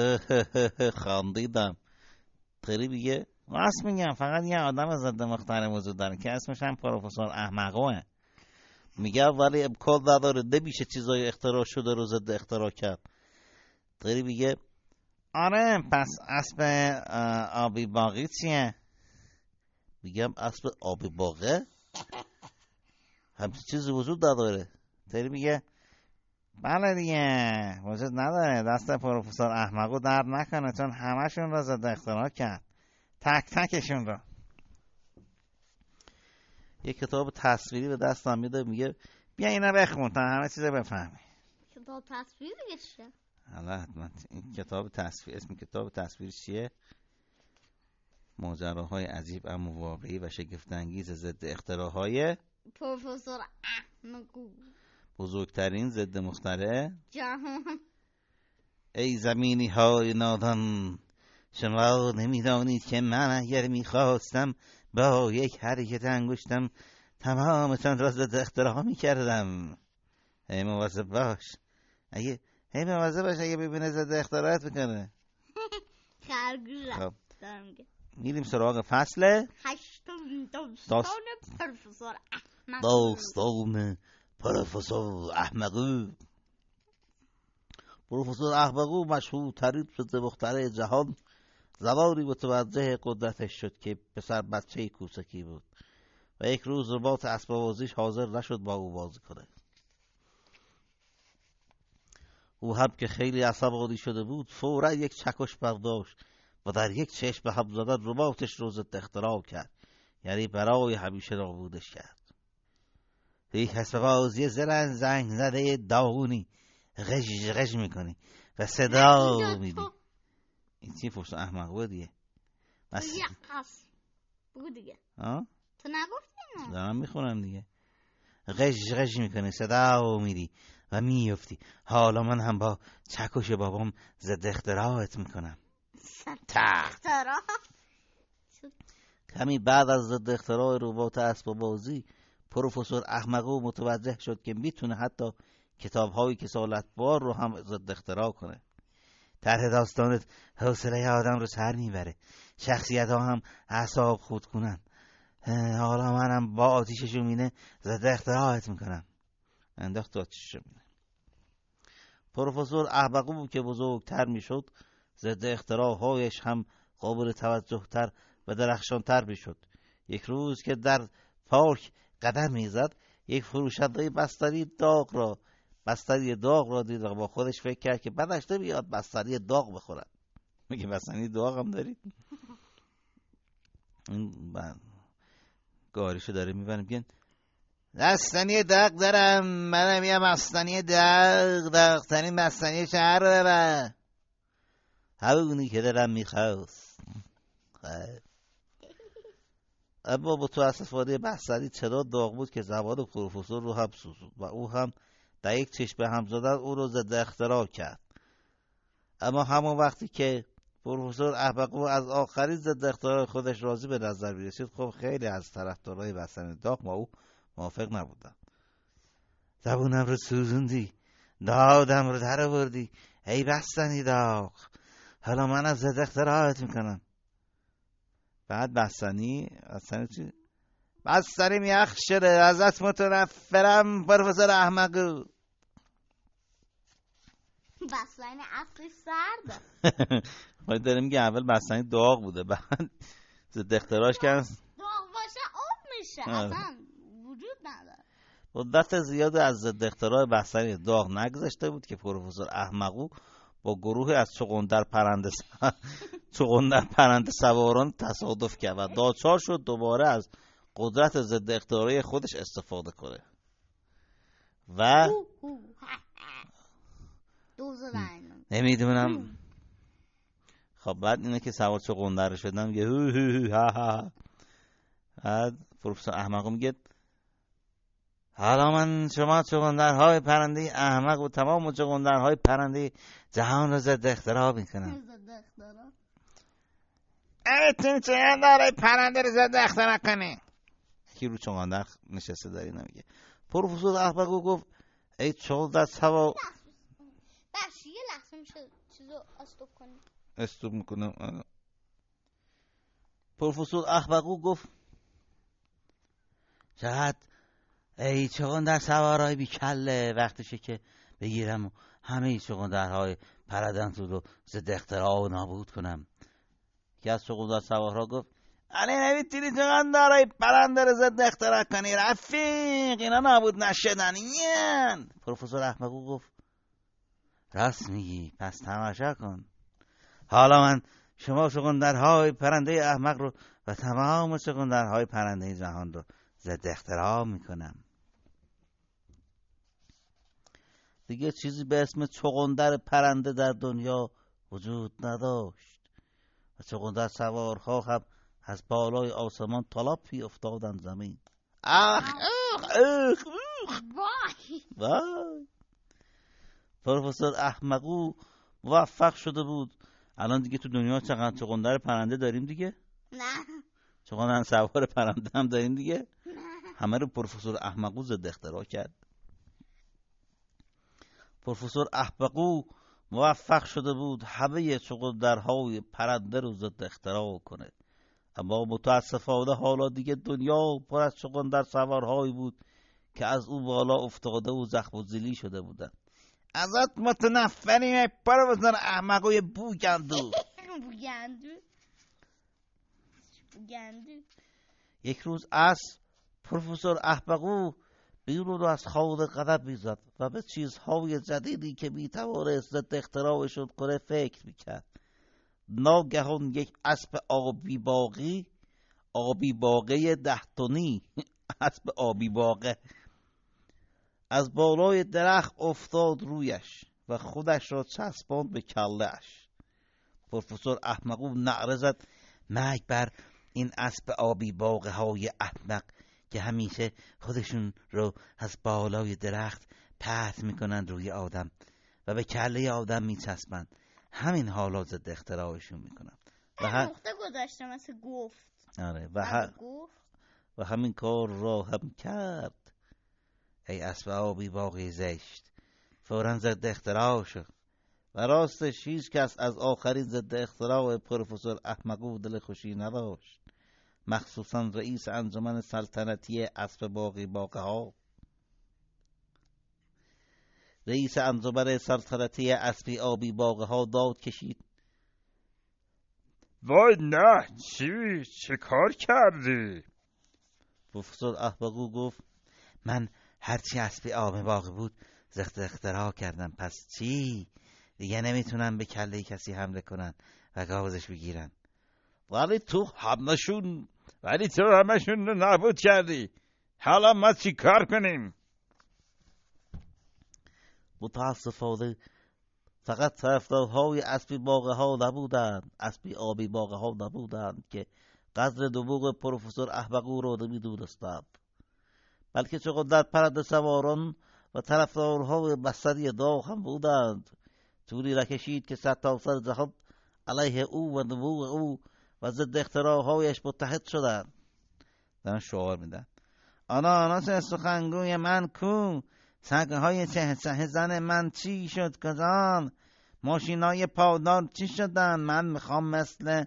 خاندیدم تری میگه راست میگم فقط یه آدم ضد مختره وجود داره که اسمش هم پروفسور احمقوه. میگه ولی امکان نداره نمیشه چیزای اختراع شده رو ضد اختراع کرد. تری میگه آره پس اسب آبی باقی چیه؟ میگم اسب آبی باغه همچین چیزی وجود نداره تری میگه بله دیگه وجود نداره دست پروفسور احمقو درد نکنه چون همشون رو ضد اختراع کرد تک تکشون رو یه کتاب تصویری به دستم میده میگه بیا اینا بخون تا همه چیز بفهمی کتاب تصویر دیگه چیه حالا حتما این کتاب تصویر اسم کتاب تصویر چیه ماجراهای عجیب اما واقعی و شگفتانگیز ضد اختراعهای پروفسور احمقو. بزرگترین ضد مخترع جهان. ای زمینی های نادان شما نمی‌دانید که من اگر می‌خواستم با یک حرکت انگشتم تمامتان را ضد اختراع می‌کردم. ای مواظب باش. اگه هی مواظب باش اگه ببینه ضد اختراعت می‌کنه. خرگوش. خب. میریم سراغ فصل. هشتم داستان پروفسور داستان پروفسور احمقو پروفسور احمقو مشهورترین ضد مخترع جهان زمانی متوجه قدرتش شد که پسر بچه کوچکی بود و یک روز رباط اسبابازیش حاضر نشد با او بازی کنه. او هم که خیلی عصبانی شده بود فورا یک چکش برداشت و در یک چشم به هم زدن رباطش رو اختراع کرد یعنی برای همیشه نابودش کرد. یک اسبابازی زرن زنگ زده داغونی. غش غش می‌کنی و صدا میدی. این چی فرصت احمق بود دیگه بس بگو دیگه. آه؟ تو نگفتی نه دارم می‌خونم دیگه. غش غش می‌کنی صدا میدی و میفتی حالا من هم با چکش بابام ضد اختراعت می‌کنم. اختراع؟ کمی بعد از ضد اختراع ربات اسباب بازی پروفسور احمقو متوجه شد که می‌تونه حتی کتاب های کسالت بار رو هم ضد اختراع کنه. طرح داستانت حوصله آدم رو سر می‌بره. شخصیت ها هم اعصاب خود کنن. حالا منم با آتیش شومینه ضد اختراعت می‌کنم. انداخت آتیش شومینه پروفسور احمقو که بزرگتر می‌شد ضد اختراعهایش هم قابل توجه تر و درخشانتر می‌شد. یک روز که در پارک قدم می‌زد یک فروشنده بستری داغ را بستری داغ را دید و با خودش فکر کرد که بدش نمیاد بستری داغ بخورد. میگه بستنی داغ هم دارید؟ این گاریشو داره می‌برم میگن بستنی داغ دارم منم یه بستنی داغ داغترین بستنی شهر رو ببر. همونی که دلم می‌خواست. خب. اما استفاده بستنی چرا داغ بود که زبان پروفسور رو هم سوزوند و او هم در یک چشم به هم زدن او رو ضد اختراع کرد. اما همون وقتی که پروفسور احمقو از آخرین ضد اختراع خودش راضی به نظر می‌رسید خب خیلی از طرفدارای بستنی داغ با او موافق نبودن زبونم رو سوزوندی دادم رو در آوردی. ای بستنی داغ حالا من از ضد اختراعت می‌کنم. بعد بستنی بستنی چی؟ بستنی یخ شده ازت متنفرم پروفسور احمقو بسلین اصلی سرده باید داره میگه اول بستنی داغ بوده بعد ضد اختراعش کردن. داغ باشه آب میشه. اصلا وجود نداره. مدت زیادی از ضد اختراع بستنی داغ نگذشته بود که پروفسور احمقو با گروه از چغندر پرنده چغندر پرنده سواران تصادف کرد و داچار شد دوباره از قدرت ضد اختراعی خودش استفاده کنه و نمی‌دونم خب بعد اینه که سوار چغندر شدن میگه هو هو هو ها ها بعد پروفسور احمق میگه حالا من شما چغندرهای پرنده احمق و تمام چغندرهای پرنده جهان رو ضد اختراع می‌کنم. اختراع. می‌تونی چغندرهای پرنده رو ضد اختراع کنی. یکی رو چغندر نشسته داری نمیگه پروفسور احمق گفت ای چغندر سوار بخش یه لحظه میشه چیزو استوب کنی. استوب می‌کنم. پروفسور احمقو گفت چقدر ای چغندر سوارای بیکله. وقتشه که بگیرم و همه چغندرهای پردن رو ضد اختراع و نابود کنم. که از چغندر سوارها گفت علی نمی‌تونی چغندرهای پرنده رو ضد اختراع کنی؟ رفیق اینا نابود نشدن. این پروفسور احمقو گفت راست میگی پس تماشا کن. حالا من شما چغندرهای پرنده احمق رو و تمام چغندرهای پرنده جهان رو ضد اختراع می‌کنم. دیگه چیزی به اسم چغندر پرنده در دنیا وجود نداشت. و چغندر سوارها هم از بالای آسمان طلاپی افتادن زمین. اخ اخ اخ اخ وای. وای. پروفسور احمقو موفق شده بود. الان دیگه تو دنیا چقدر چغندر پرنده داریم دیگه؟ نه. چغندر سوار پرنده هم داریم دیگه؟ همه رو پروفسور احمقو ضد اختراع کرد. پروفسور احمقو موفق شده بود همه چغندرهای پرنده رو ضد اختراع کنه اما متاسفانه حالا دیگه دنیا پر از چغندر سوارهایی بود که از او بالا افتاده و زخم و زیلی شده بودن ازت متنفریم پروفسور احمقوی بوگندو. بوگندو؟ بوگندو؟ یک روز از پروفسور احمقو بیرون رو از خواب قدم می‌زد و به چیزهای جدیدی که می‌توانست ضد اختراعشون کنه فکر می‌کرد. ناگهان یک اسب آبی باقی آبی باقی ده تنی. اسب آبی باقه از بالای درخت افتاد رویش و خودش را چسباند به کلهش پروفسور احمقو نعره زد. مرگ بر این اسب آبی باقه های احمق که همیشه خودشون رو از بالای درخت پهت می‌کنن روی آدم و به کله آدم میچسبند. همین حالا ضد اختراعشون می‌کنن. و, ه... نقطه گذاشته مثل گفت. آره و, ه... بعد گفت. و همین کار را هم کرد. ای اسب آبی باقی زشت. فورا ضد اختراع شد. و راستش هیچ کس از آخرین ضد اختراع پروفسور احمقو دل خوشی نداشت. مخصوصا رئیس انجمن سلطنتی اسب باقی باقه ها رئیس انجمن سلطنتی اسبی آبی باقه ها داد کشید. وای نه چی؟ چه کار کردی؟ پروفسور احمقو گفت من هرچی اسبی آب باقی بود زخت اختراع کردم. پس چی؟ دیگه نمی‌تونن به کله کسی حمله کنن و گازش بگیرن. ولی تو همشون ولی تو همشون رو نابود کردی. حالا ما چی کار کنیم؟ متاسفانه فقط طرفدارهای اسبی باغه ها نبودند. اسبی آبی باغه ها نبودند که قدر دروغ پروفسور احمقو رو نمی‌دونستند. بلکه چقدر پرد سواران و طرفدارهای بستری داغ هم بودند. طولی را کشید که سرتاسر جهان علیه او و نبوغ او و ضد اختراعهایش متحد شدند دارن شعار میدن. آناناس سخنگوی من کو؟ سگه های چه چه زن من چی شد کجان؟ ماشین های پادار چی شدن؟ من می‌خوام مثل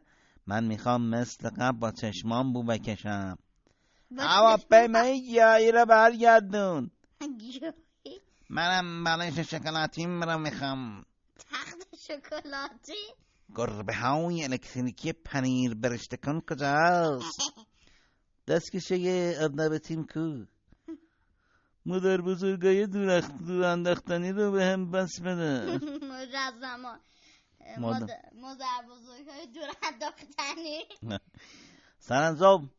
من می‌خوام مثل قبل با چشمان بو بکشم. هواپیمای گیاهی رو برگردون. منم بلش شکلاتیم رو می‌خوام. تخت شکلاتی؟ گربه های الکتریکی پنیر برشته کن کجاست؟ دستکشه ارنب تیم کو؟ مادر بزرگای دور دور انداختنی رو به هم بس بده. مجزما مادر. مادر بزرگ های دور انداختنی سرانجام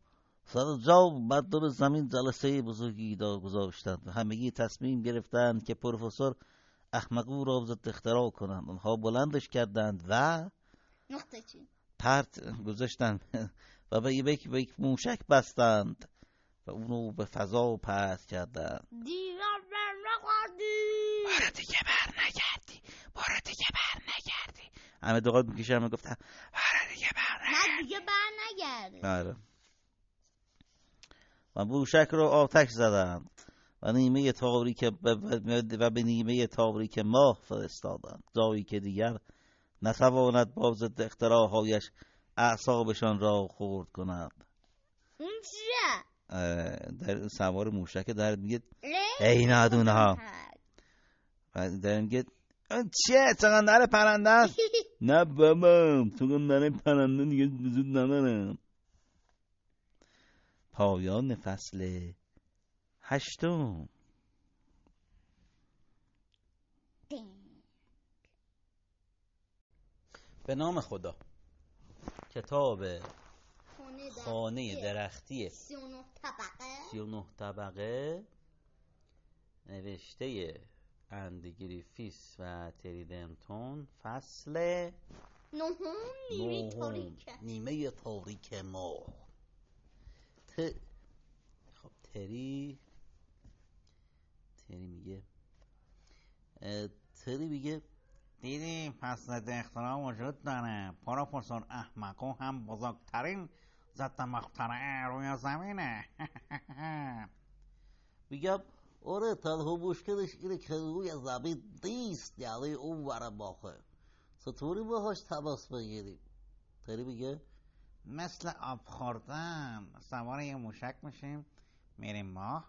سرانجام بعد دور زمین جلسه بزرگی دا گذاشتند. و همگی تصمیم گرفتند که پروفسور احمقو را ضد اختراع کنند. آنها بلندش کردند و نقطه چی پرت گذاشتند و به یک به یک موشک بستند و اونو به فضا پرت کردند. دیگر بر نخوردی. بار دیگه بر نگردی. بار دیگه بر نگردی. همه می‌کشم و گفتم بار دیگه بر نه دیگه بر نگرده آره. و موشک رو آتش زدند و نیمه تاریک و به نیمه تاریک ماه فرستادند. جایی که دیگر نتواند با ضد اختراعهایش اعصابشان را خورد کند. اون چیه؟ در سوار موشک در میگه؟ ای نادونه ها و در میگه اون چیه؟ چقدر پرنده است؟ نه بابا چقدر پرنده دیگه وجود ندارم پایان فصل هشتم. به نام خدا. کتاب خانه درختی. 39 طبقه. 39 طبقه. نوشته اندی گریفیس و تری دنتون. فصل نهم نیمه تاریک ماه ت... خب تری. تری میگه. تری میگه دیدی پس ضد اختراع وجود داره. پروفسور احمقو هم بزرگترین ضد مخترع روی زمینه. میگم آره تنها مشکلش اینه که روی زمین نیست یعنی اون ور ماهه چطوری باهاش تماس بگیریم؟ تری میگه؟ مثل آب خوردن سوار یه موشک میشیم میریم ماه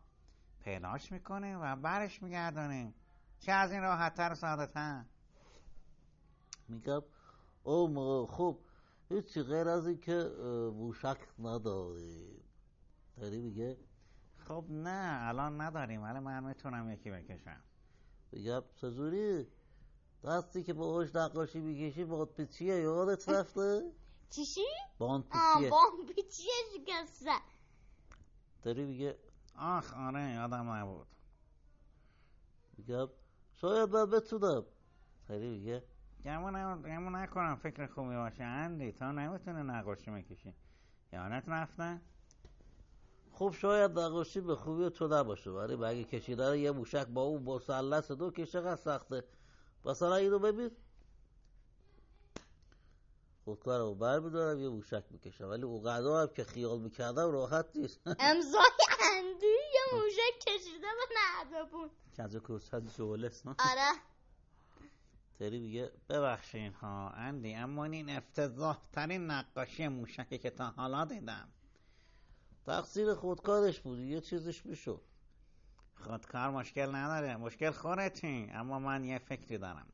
پیداش می‌کنیم و برش میگردونیم. چه از این راحتتر ساده میگم او ما خب هیچی غیر از این که موشک نداریم تری میگه؟ خب نه الان نداریم ولی من می‌تونم یکی بکشم. میگم چجوری؟ دستی که باهاش نقاشی می‌کشی باد پیچیه یادت رفته؟ چیشی؟ باند آه پیچیه. بام پیچیه شکسته. داری میگه؟ آخ آره یادم نبود. میگم شاید من بتونم. داری میگه؟ گمون گمون نکنم فکر خوبی باشه اندی تا نمی‌تونه نقاشی می‌کشی. یادت رفته خب شاید نقاشی به خوبی تو نباشه ولی مگه کشیدن یه موشک با اون مثلث دو که چقدر سخته. مثلا اینو ببین. خودکارمو بر میدارم یه موشک می‌کشم. ولی اون قدر هم که خیال می‌کردم راحت نیست. امضای اندی یه موشک کشیده به نردبون کجا کرسد شغله است آره. تری میگه ببخشین ها اندی اما این افتضاح ترین نقاشی موشکی که تا حالا دیدم. تقصیر خودکارش بود یه چیزش می‌شد. خودکار مشکل نداره مشکل خودتی اما من یه فکری دارم.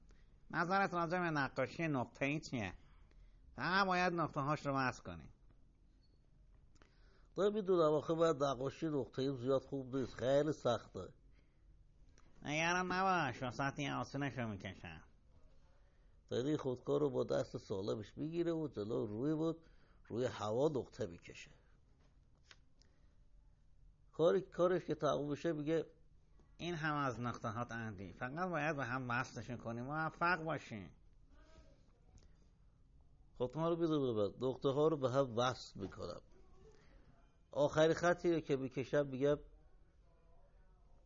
نظرت راجع به نقاشی نقطه ای چیه؟ فقط باید نقطه هاش رو بس کنی. نمی‌دونم آخه من نقاشی نقطه زیاد خوب نیست خیلی سخته. نگران نباش وسطی آسونشو می‌کشم. تری خودکار رو با دست سالمش می‌گیره و جلو روی بود روی هوا نقطه می‌کشه. کاری کارش که تموم بشه میگه این هم از نقطه هات اندی. فقط باید به هم وصلشون کنیم. موفق باشیم خودکار رو می‌دونه من نقطه ها رو به هم وصل می‌کنم. آخری خطی رو که می‌کشم میگم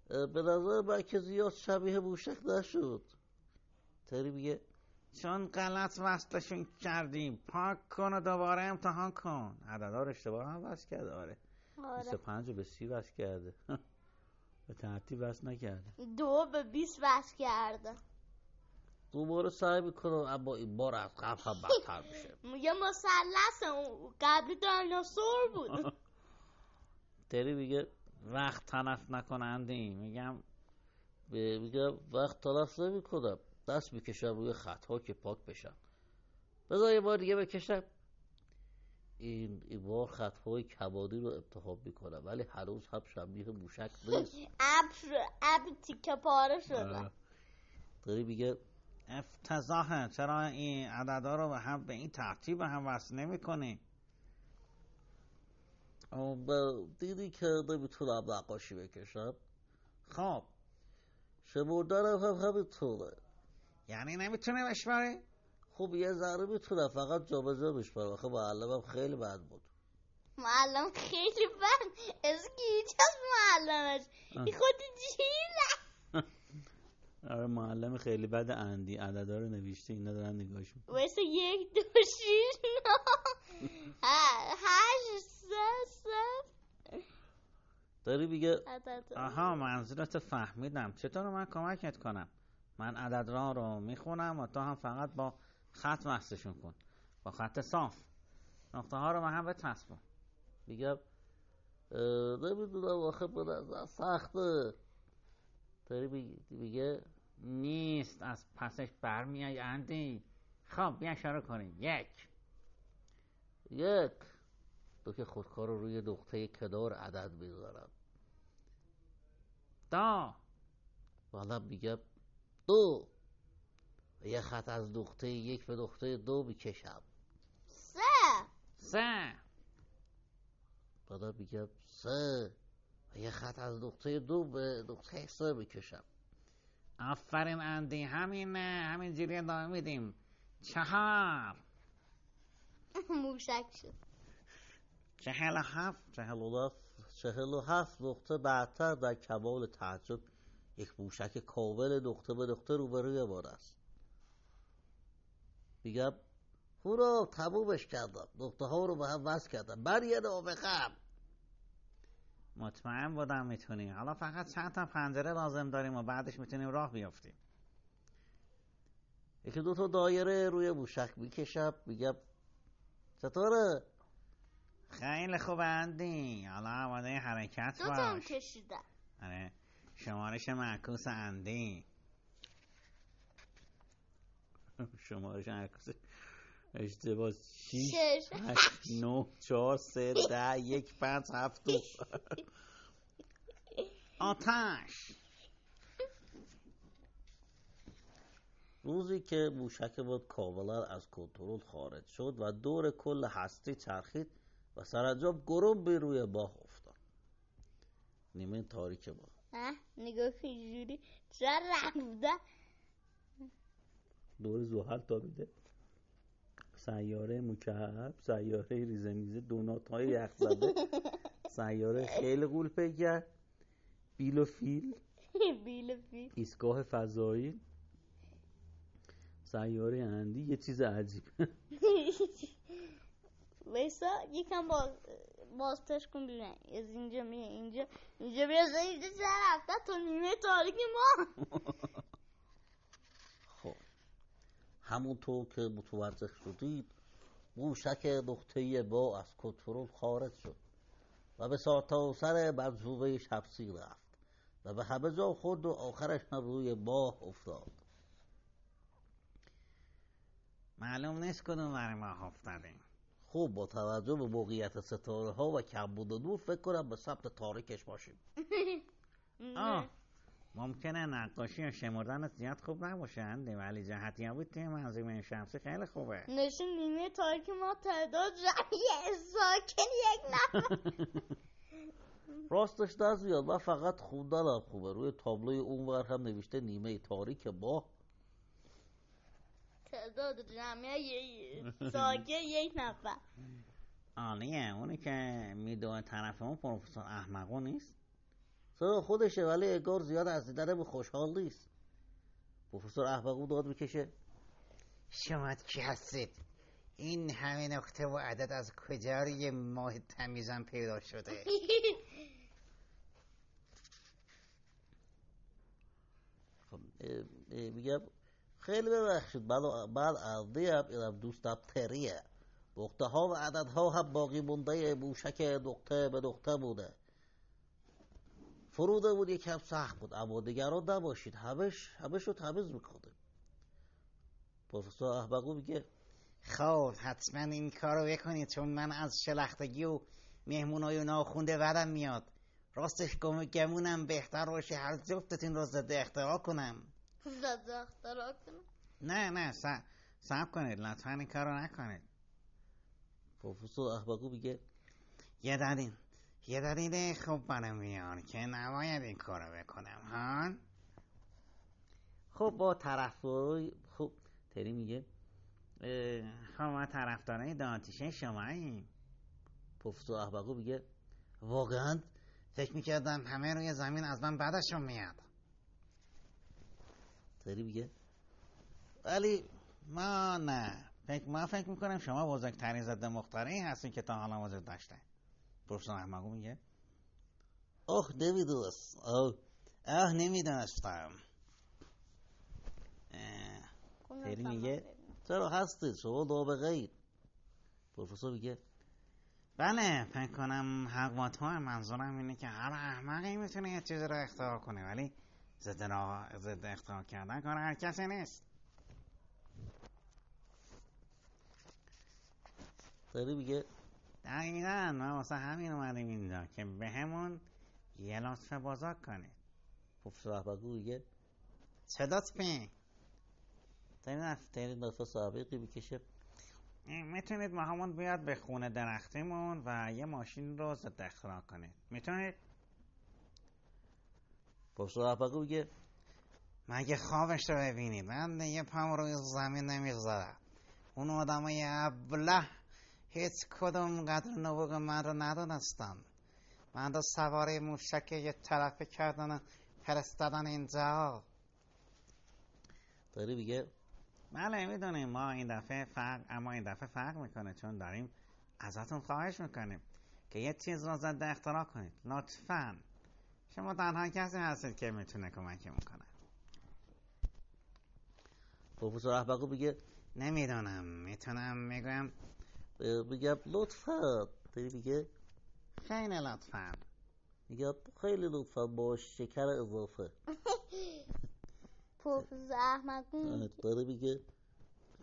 به نظر من که زیاد شبیه موشک نشد. تری میگه چون غلط وصلشون کردیم. پاک کن و دوباره امتحان کن. عددا رو اشتباه هم وصل کرده. آره. آره. 25 رو به 30 وصل کرده. به ترتیب وصل نکرده. دو به بیست وصل کرده. دوباره سعی می‌کنم اما این بار از قبل هم بدتر میشه میگه مثلث قبلی دیناسور بود. تری میگه وقت تلف نکنندی میگم میگم وقت تلف نمی کنم دست می‌کشم روی خطها که پاک بشن. بذار یه بار دیگه بکشم. این, این بار خطهای کبادی رو انتخاب می‌کنم ولی هنوز هم شبیه موشک نیست. اب تیکه پاره شده. داری میگه؟ افتضاحه چرا این عددا رو به هم به این ترتیب هم وصل نمی کنی اما من دیدی که نمی‌تونم نقاشی بکشم؟ خب. شمردنم هم همینطوره. یعنی نمی‌تونه بشماری خب یه ذره می‌تونم فقط جابجا بشمارم آخه معلمم خیلی بد بود. معلم خیلی بد. اسکی هیچ از معلمش. این خود جیله. آره معلم خیلی بد اندی. عددا رو نوشته اینا دارن می‌کنن. ویسه یک دو شیش هشت سه سه. داری میگه عدد. آها منظورت فهمیدم. چطور من کمکت کنم؟ من عددها رو می‌خونم و تو هم فقط با خط وصلشون کن. با خط صاف. نقطه ها رو به هم بچسبون میگم نمی‌دونم آخه به نظر سخته. داری میگه- نیست از پسش برمیای اندی. خب بیا شروع کنیم. یک. یک. تو که خودکار رو روی نقطه کنار عدد می‌ذارم. دو. حالا میگم دو. و یه خط از نقطه یک به نقطه دو می‌کشم. سه. سه. بعدا میگم سه. و یه خط از نقطه دو به نقطه سه می‌کشم. آفرین اندی. همینه. همین جوری ادامه میدیم. چهار. موشک شد. چهل و هفت. چهل و هفت. چهل و هفت نقطه بعدتر در کمال تعجب. یک موشک کامل نقطه به نقطه روبروی من است. میگم هورا تمومش کردم. نقطه ها رو به هم وصل کردم. بر یه نابخم مطمئن بودم می‌تونیم حالا فقط چند تا پنجره لازم داریم و بعدش می‌تونیم راه بیافتیم. یکی دو تا دایره روی موشک می‌کشم. میگم چطوره خیلی خوب اندی. حالا آماده حرکت دو تا هم باش. کشیدم. آره. شمارش معکوس اندی. شمارش معکوس اشتباه. شیش هشت نه چهار سه ده یک پنج هفت دو. آتش. روزی که موشک بود کاملا از کنترل خارج شد و دور کل هستی چرخید و سرانجام گرم به روی ماه افتاد. نیمه تاریک ماه اه نگاه که جوری چرا رفته دور زحل تابیده سیاره مکعب سیاره ریزه میزه دونات های یخ زده. سیاره خیلی غول پیکر بیل و فیل. بیل فیل. ایستگاه فضایی. سیاره اندی یه چیز عجیب. ویسا یکم باز بازتش کن ببین از اینجا میه اینجا اینجا بیا اینجا چرا رفته تا نیمه تاریک ما خب همونطور که متوجه شدید موشک نقطه با از کنترل خارج شد و به سرتاسر منظومه شمسی رفت و به همه جا خورد و آخرش هم روی ماه افتاد معلوم نیست کدوم ور ماه افتادیم خب با توجه به موقعیت ستاره ها و کمبود نور فکر کنم به سمت تاریکش باشیم. آه ممکنه نقاشی و شمردن زیاد خوب نباشند ولی جهتیابی توی منظومه شمسی خیلی خوبه. نشون نیمه تاریک ما تعداد جمعی ساکن یک نفر. راستش نه زیاد من فقط خوندنم خوبه. روی تابلوی اونور هم نوشته نیمه تاریک ماه تعداد جمعی ساکن یک نفر عالیه اونی که می‌دونه طرف اون پروفسور احمقو نیست. چرا خودشه ولی انگار زیاد از دیدن به خوشحال نیست. پروفسور احمقو داد می‌کشه. شما کی هستید؟ این همه نقطه و عدد از کجا روی ماه تمیزم پیدا شده؟ خب میگم خیلی ببخشید. من ارده هم اینم دوستم تریه. نقطه ها و عدد ها هم باقی مونده. موشک نقطه به نقطه بوده فروده بود یکم سخت بود اما نگران نباشید. همش همش رو تمیز می‌کنه پروفسور احمقو میگه خب حتما این کارو بکنید چون من از شلختگی و مهمونای ناخونده بدم میاد. راستش گم گمونم بهتر باشه. هر جفتتون رو ضد اختراع کنم. زد کنم نه نه س- صبر کنید لطفا این کارو نکنید. پروفسور احمقو میگه یه دلیل یه دلیل خوب برام میان که نباید این کارو بکنم ها؟ خب با طرفدارای خب تری میگه خب ما طرفدارای دانتیشه شماییم. پروفسور احمقو میگه واقعا فکر می‌کردم همه روی زمین از من بعدشون میاد. تری میگه؟ ولی ما نه. فکر ما فکر می‌کنم شما بزرگترین ضد مخترعی هستین که تا حالا وجود داشته پروفسور احمقو میگه. آه نمی‌دونست. آه اه. نمی‌دونستم تری میگه چرا هستید؟ شما نابغه اید. پروفسور میگه بله فکر کنم حق تو منظورم اینه که هر احمقی می‌تونه یه چیزی رو اختراع کنه. ولی ضد را- ضد اختراع کردن. کار هر کسی نیست. تری میگه؟ دقیقا. ما واسه همین اومدیم اینجا که به همون یه لطف بزرگ کنید پروفسور احمقو میگه؟ چه لطفی تری نف تری نفس عمیقی می‌کشه می‌تونید با همون بیاد به خونه درختیمون و یه ماشین رو ضد اختراع کنید. می‌تونید پروفسور احمقو میگه مگه خوابش رو ببینید من یه پام روی زمین نمی‌گذارم. اون آدمای ابله هیچ کدوم قدر نبوغ من رو ندونستن. من رو سواره موشک یه طرفه کردن و فرستادن اینجا. تری میگه؟ بله می‌دونیم ما این دفعه فرق اما این دفعه فرق می‌کنه چون داریم ازتون خواهش می‌کنیم که یه چیز رو ضد اختراع کنید. لطفا. شما تنها کسی هستید که می‌تونه کمکمون کنه پروفسور احمقو میگه نمی‌دونم می‌تونم میگم لطفا. تری میگه؟ خیلی لطفا. میگم خیلی لطفا با شکر اضافه. پروفسور احمد اه، تری میگه.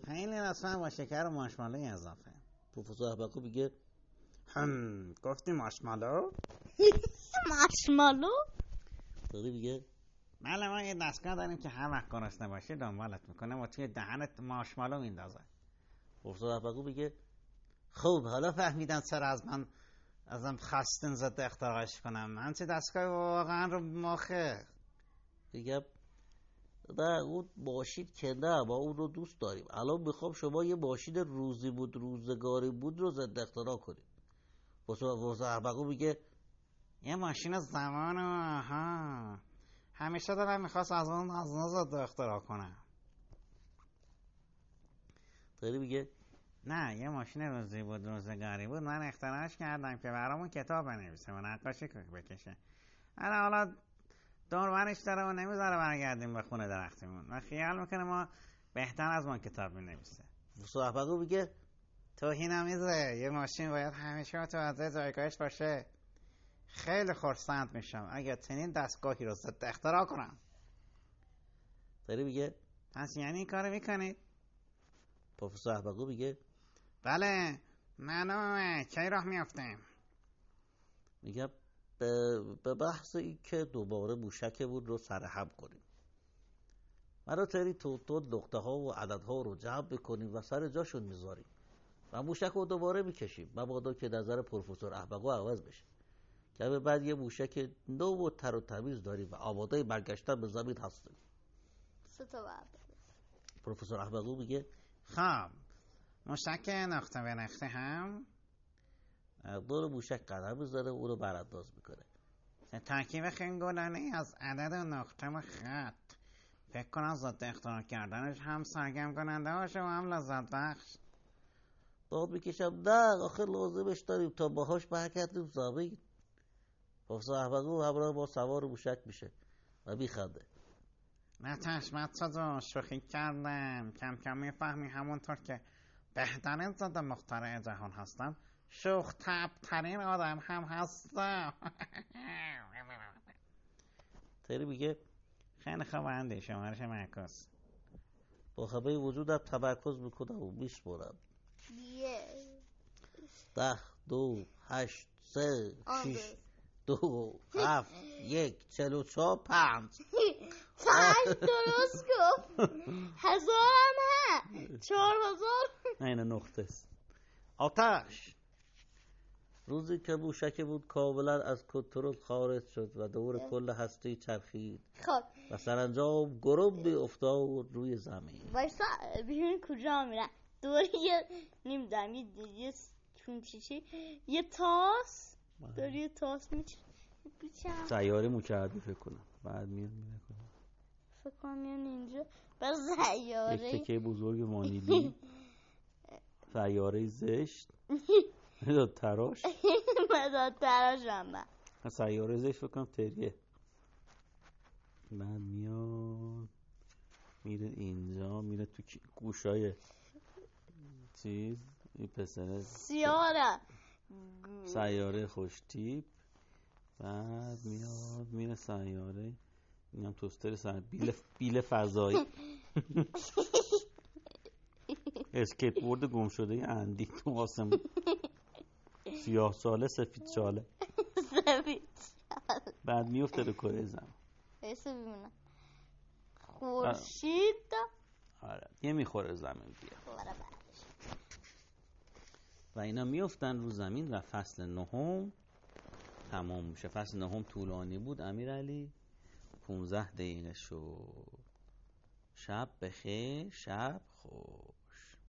خیلی لطفا با شکر و مارشمالوی اضافه. پروفسور احمقو میگه هم گفتی مارشمالو مارشمالو تری میگه؟ بله ما یه دستگاه داریم که هر وقت گرسنه باشی دنبالت می‌کنه. و توی دهنت مارشمالو میندازه. پروفسور احمقو میگه خب حالا فهمیدم چرا از من ازم خواستین ضد اختراعش کنم. من چه دستگاه واقعا رو مخه میگم نه اون ماشین که نه ما اون رو دوست داریم. الان می‌خوام شما یه ماشین روزی بود روزگاری بود رو ضد اختراع کنید. پروفسور احمقو میگه یه ماشین زمان و آها. همیشه دارم می‌خواست از اون از ضد اختراع کنم. تری میگه؟ نه یه ماشین روزی بود روزگاری بود. من اختراعش کردم که برامون کتاب بنویسه و نقاشی بکشه. من حالا دوربرش داره و نمی‌ذاره برگردیم به خونه درختیمون و خیال می‌کنه ما بهتر از ما کتاب پروفسور احمقو میگه؟ توهین آمیزه یه ماشین باید همیشه تو از جایگاهش باشه. خیلی خرسند میشم. اگر چنین دستگاهی رو ضد اختراع کنم. تری میگه؟ پس یعنی این کارو می‌کنید؟ پروفسور احمقو میگه. بله. معلومه کی راه میافتیم میگم به, بحث این که دوباره موشک بود رو سرهم کنیم. مرا تری تو تو نقطه ها و عدد ها رو جمع بکنیم و سر جاشون می‌ذاریم. و موشک رو دوباره می‌کشیم. مبادا که نظر پروفسور احمقو عوض بشه. که بعد یه موشک نو و تر و تمیز داریم و آماده برگشتن به زمین هستیم. سه تا بعد. پروفسور احمقو میگه خب موشک نقطه به نقطه هم. دور موشک قدم می‌ذاره و اونو برانداز می‌کنه. ترکیب خنگولانی از عدد و نقطه و خط. فکر کنم ضد اختراع کردنش هم سرگرم کننده باشه و هم لذت بخش. داد می‌کشم نه آخر لازمش داریم تا باهاش برگردیم زمین. پروفسور احمقو همراه با سوار موشک میشه و میخنده. نه تشمت شد شوخی کردم. کم کم می‌فهمی همونطور که بهترین ضد مخترع جهان هستم. شوخ ترین آدم هم هستم. تری میگه خیلی خوب انده شمارش معکوس با همه وجودم تمرکز می‌کنم و میشمرم یه ده دو هشت سه. شیش دو هفت یک چل و چهار پنج. پنج درست گفت. هزارم هم چهار هزار. نه اینا نقطه است. آتش. روزی که موشک بود کاملا از کنترل خارج شد و دور کل هستی چرخید. خب. و سرانجام گربی افتاد روی زمین. وایسا ببین کجا میرن دوری یه نمی‌دونم یه چون چی؟ یه تاس. داری یه تاس میچ سیاره مکعبی فکر کنم. بعد میاد میره کنم فکر کنم میان اینجا. بر یک سیاره تکه بزرگ وانیلی. سیاره زشت. مداد تراش. مداد تراشم من سیاره زشت فکر کنم تریه. بعد میاد. میره اینجا. میره تو گوشای چیز. این پسره سیاره. سیاره خوشتیپ بعد میاد میره سیاره. اینم توستر سر بیل, بیل فضایی. اسکیت بورد گم شده اندی تو آسمون. سیاه ساله سفید ساله سفید بعد میفته رو کره زمین. خورشید. آره. یه می‌خوره زمین بیا. و اینا میفتن رو زمین و فصل نهم تمام میشه فصل نهم طولانی بود. امیرعلی 15 دقیقه شد. شب بخیر شب خوب.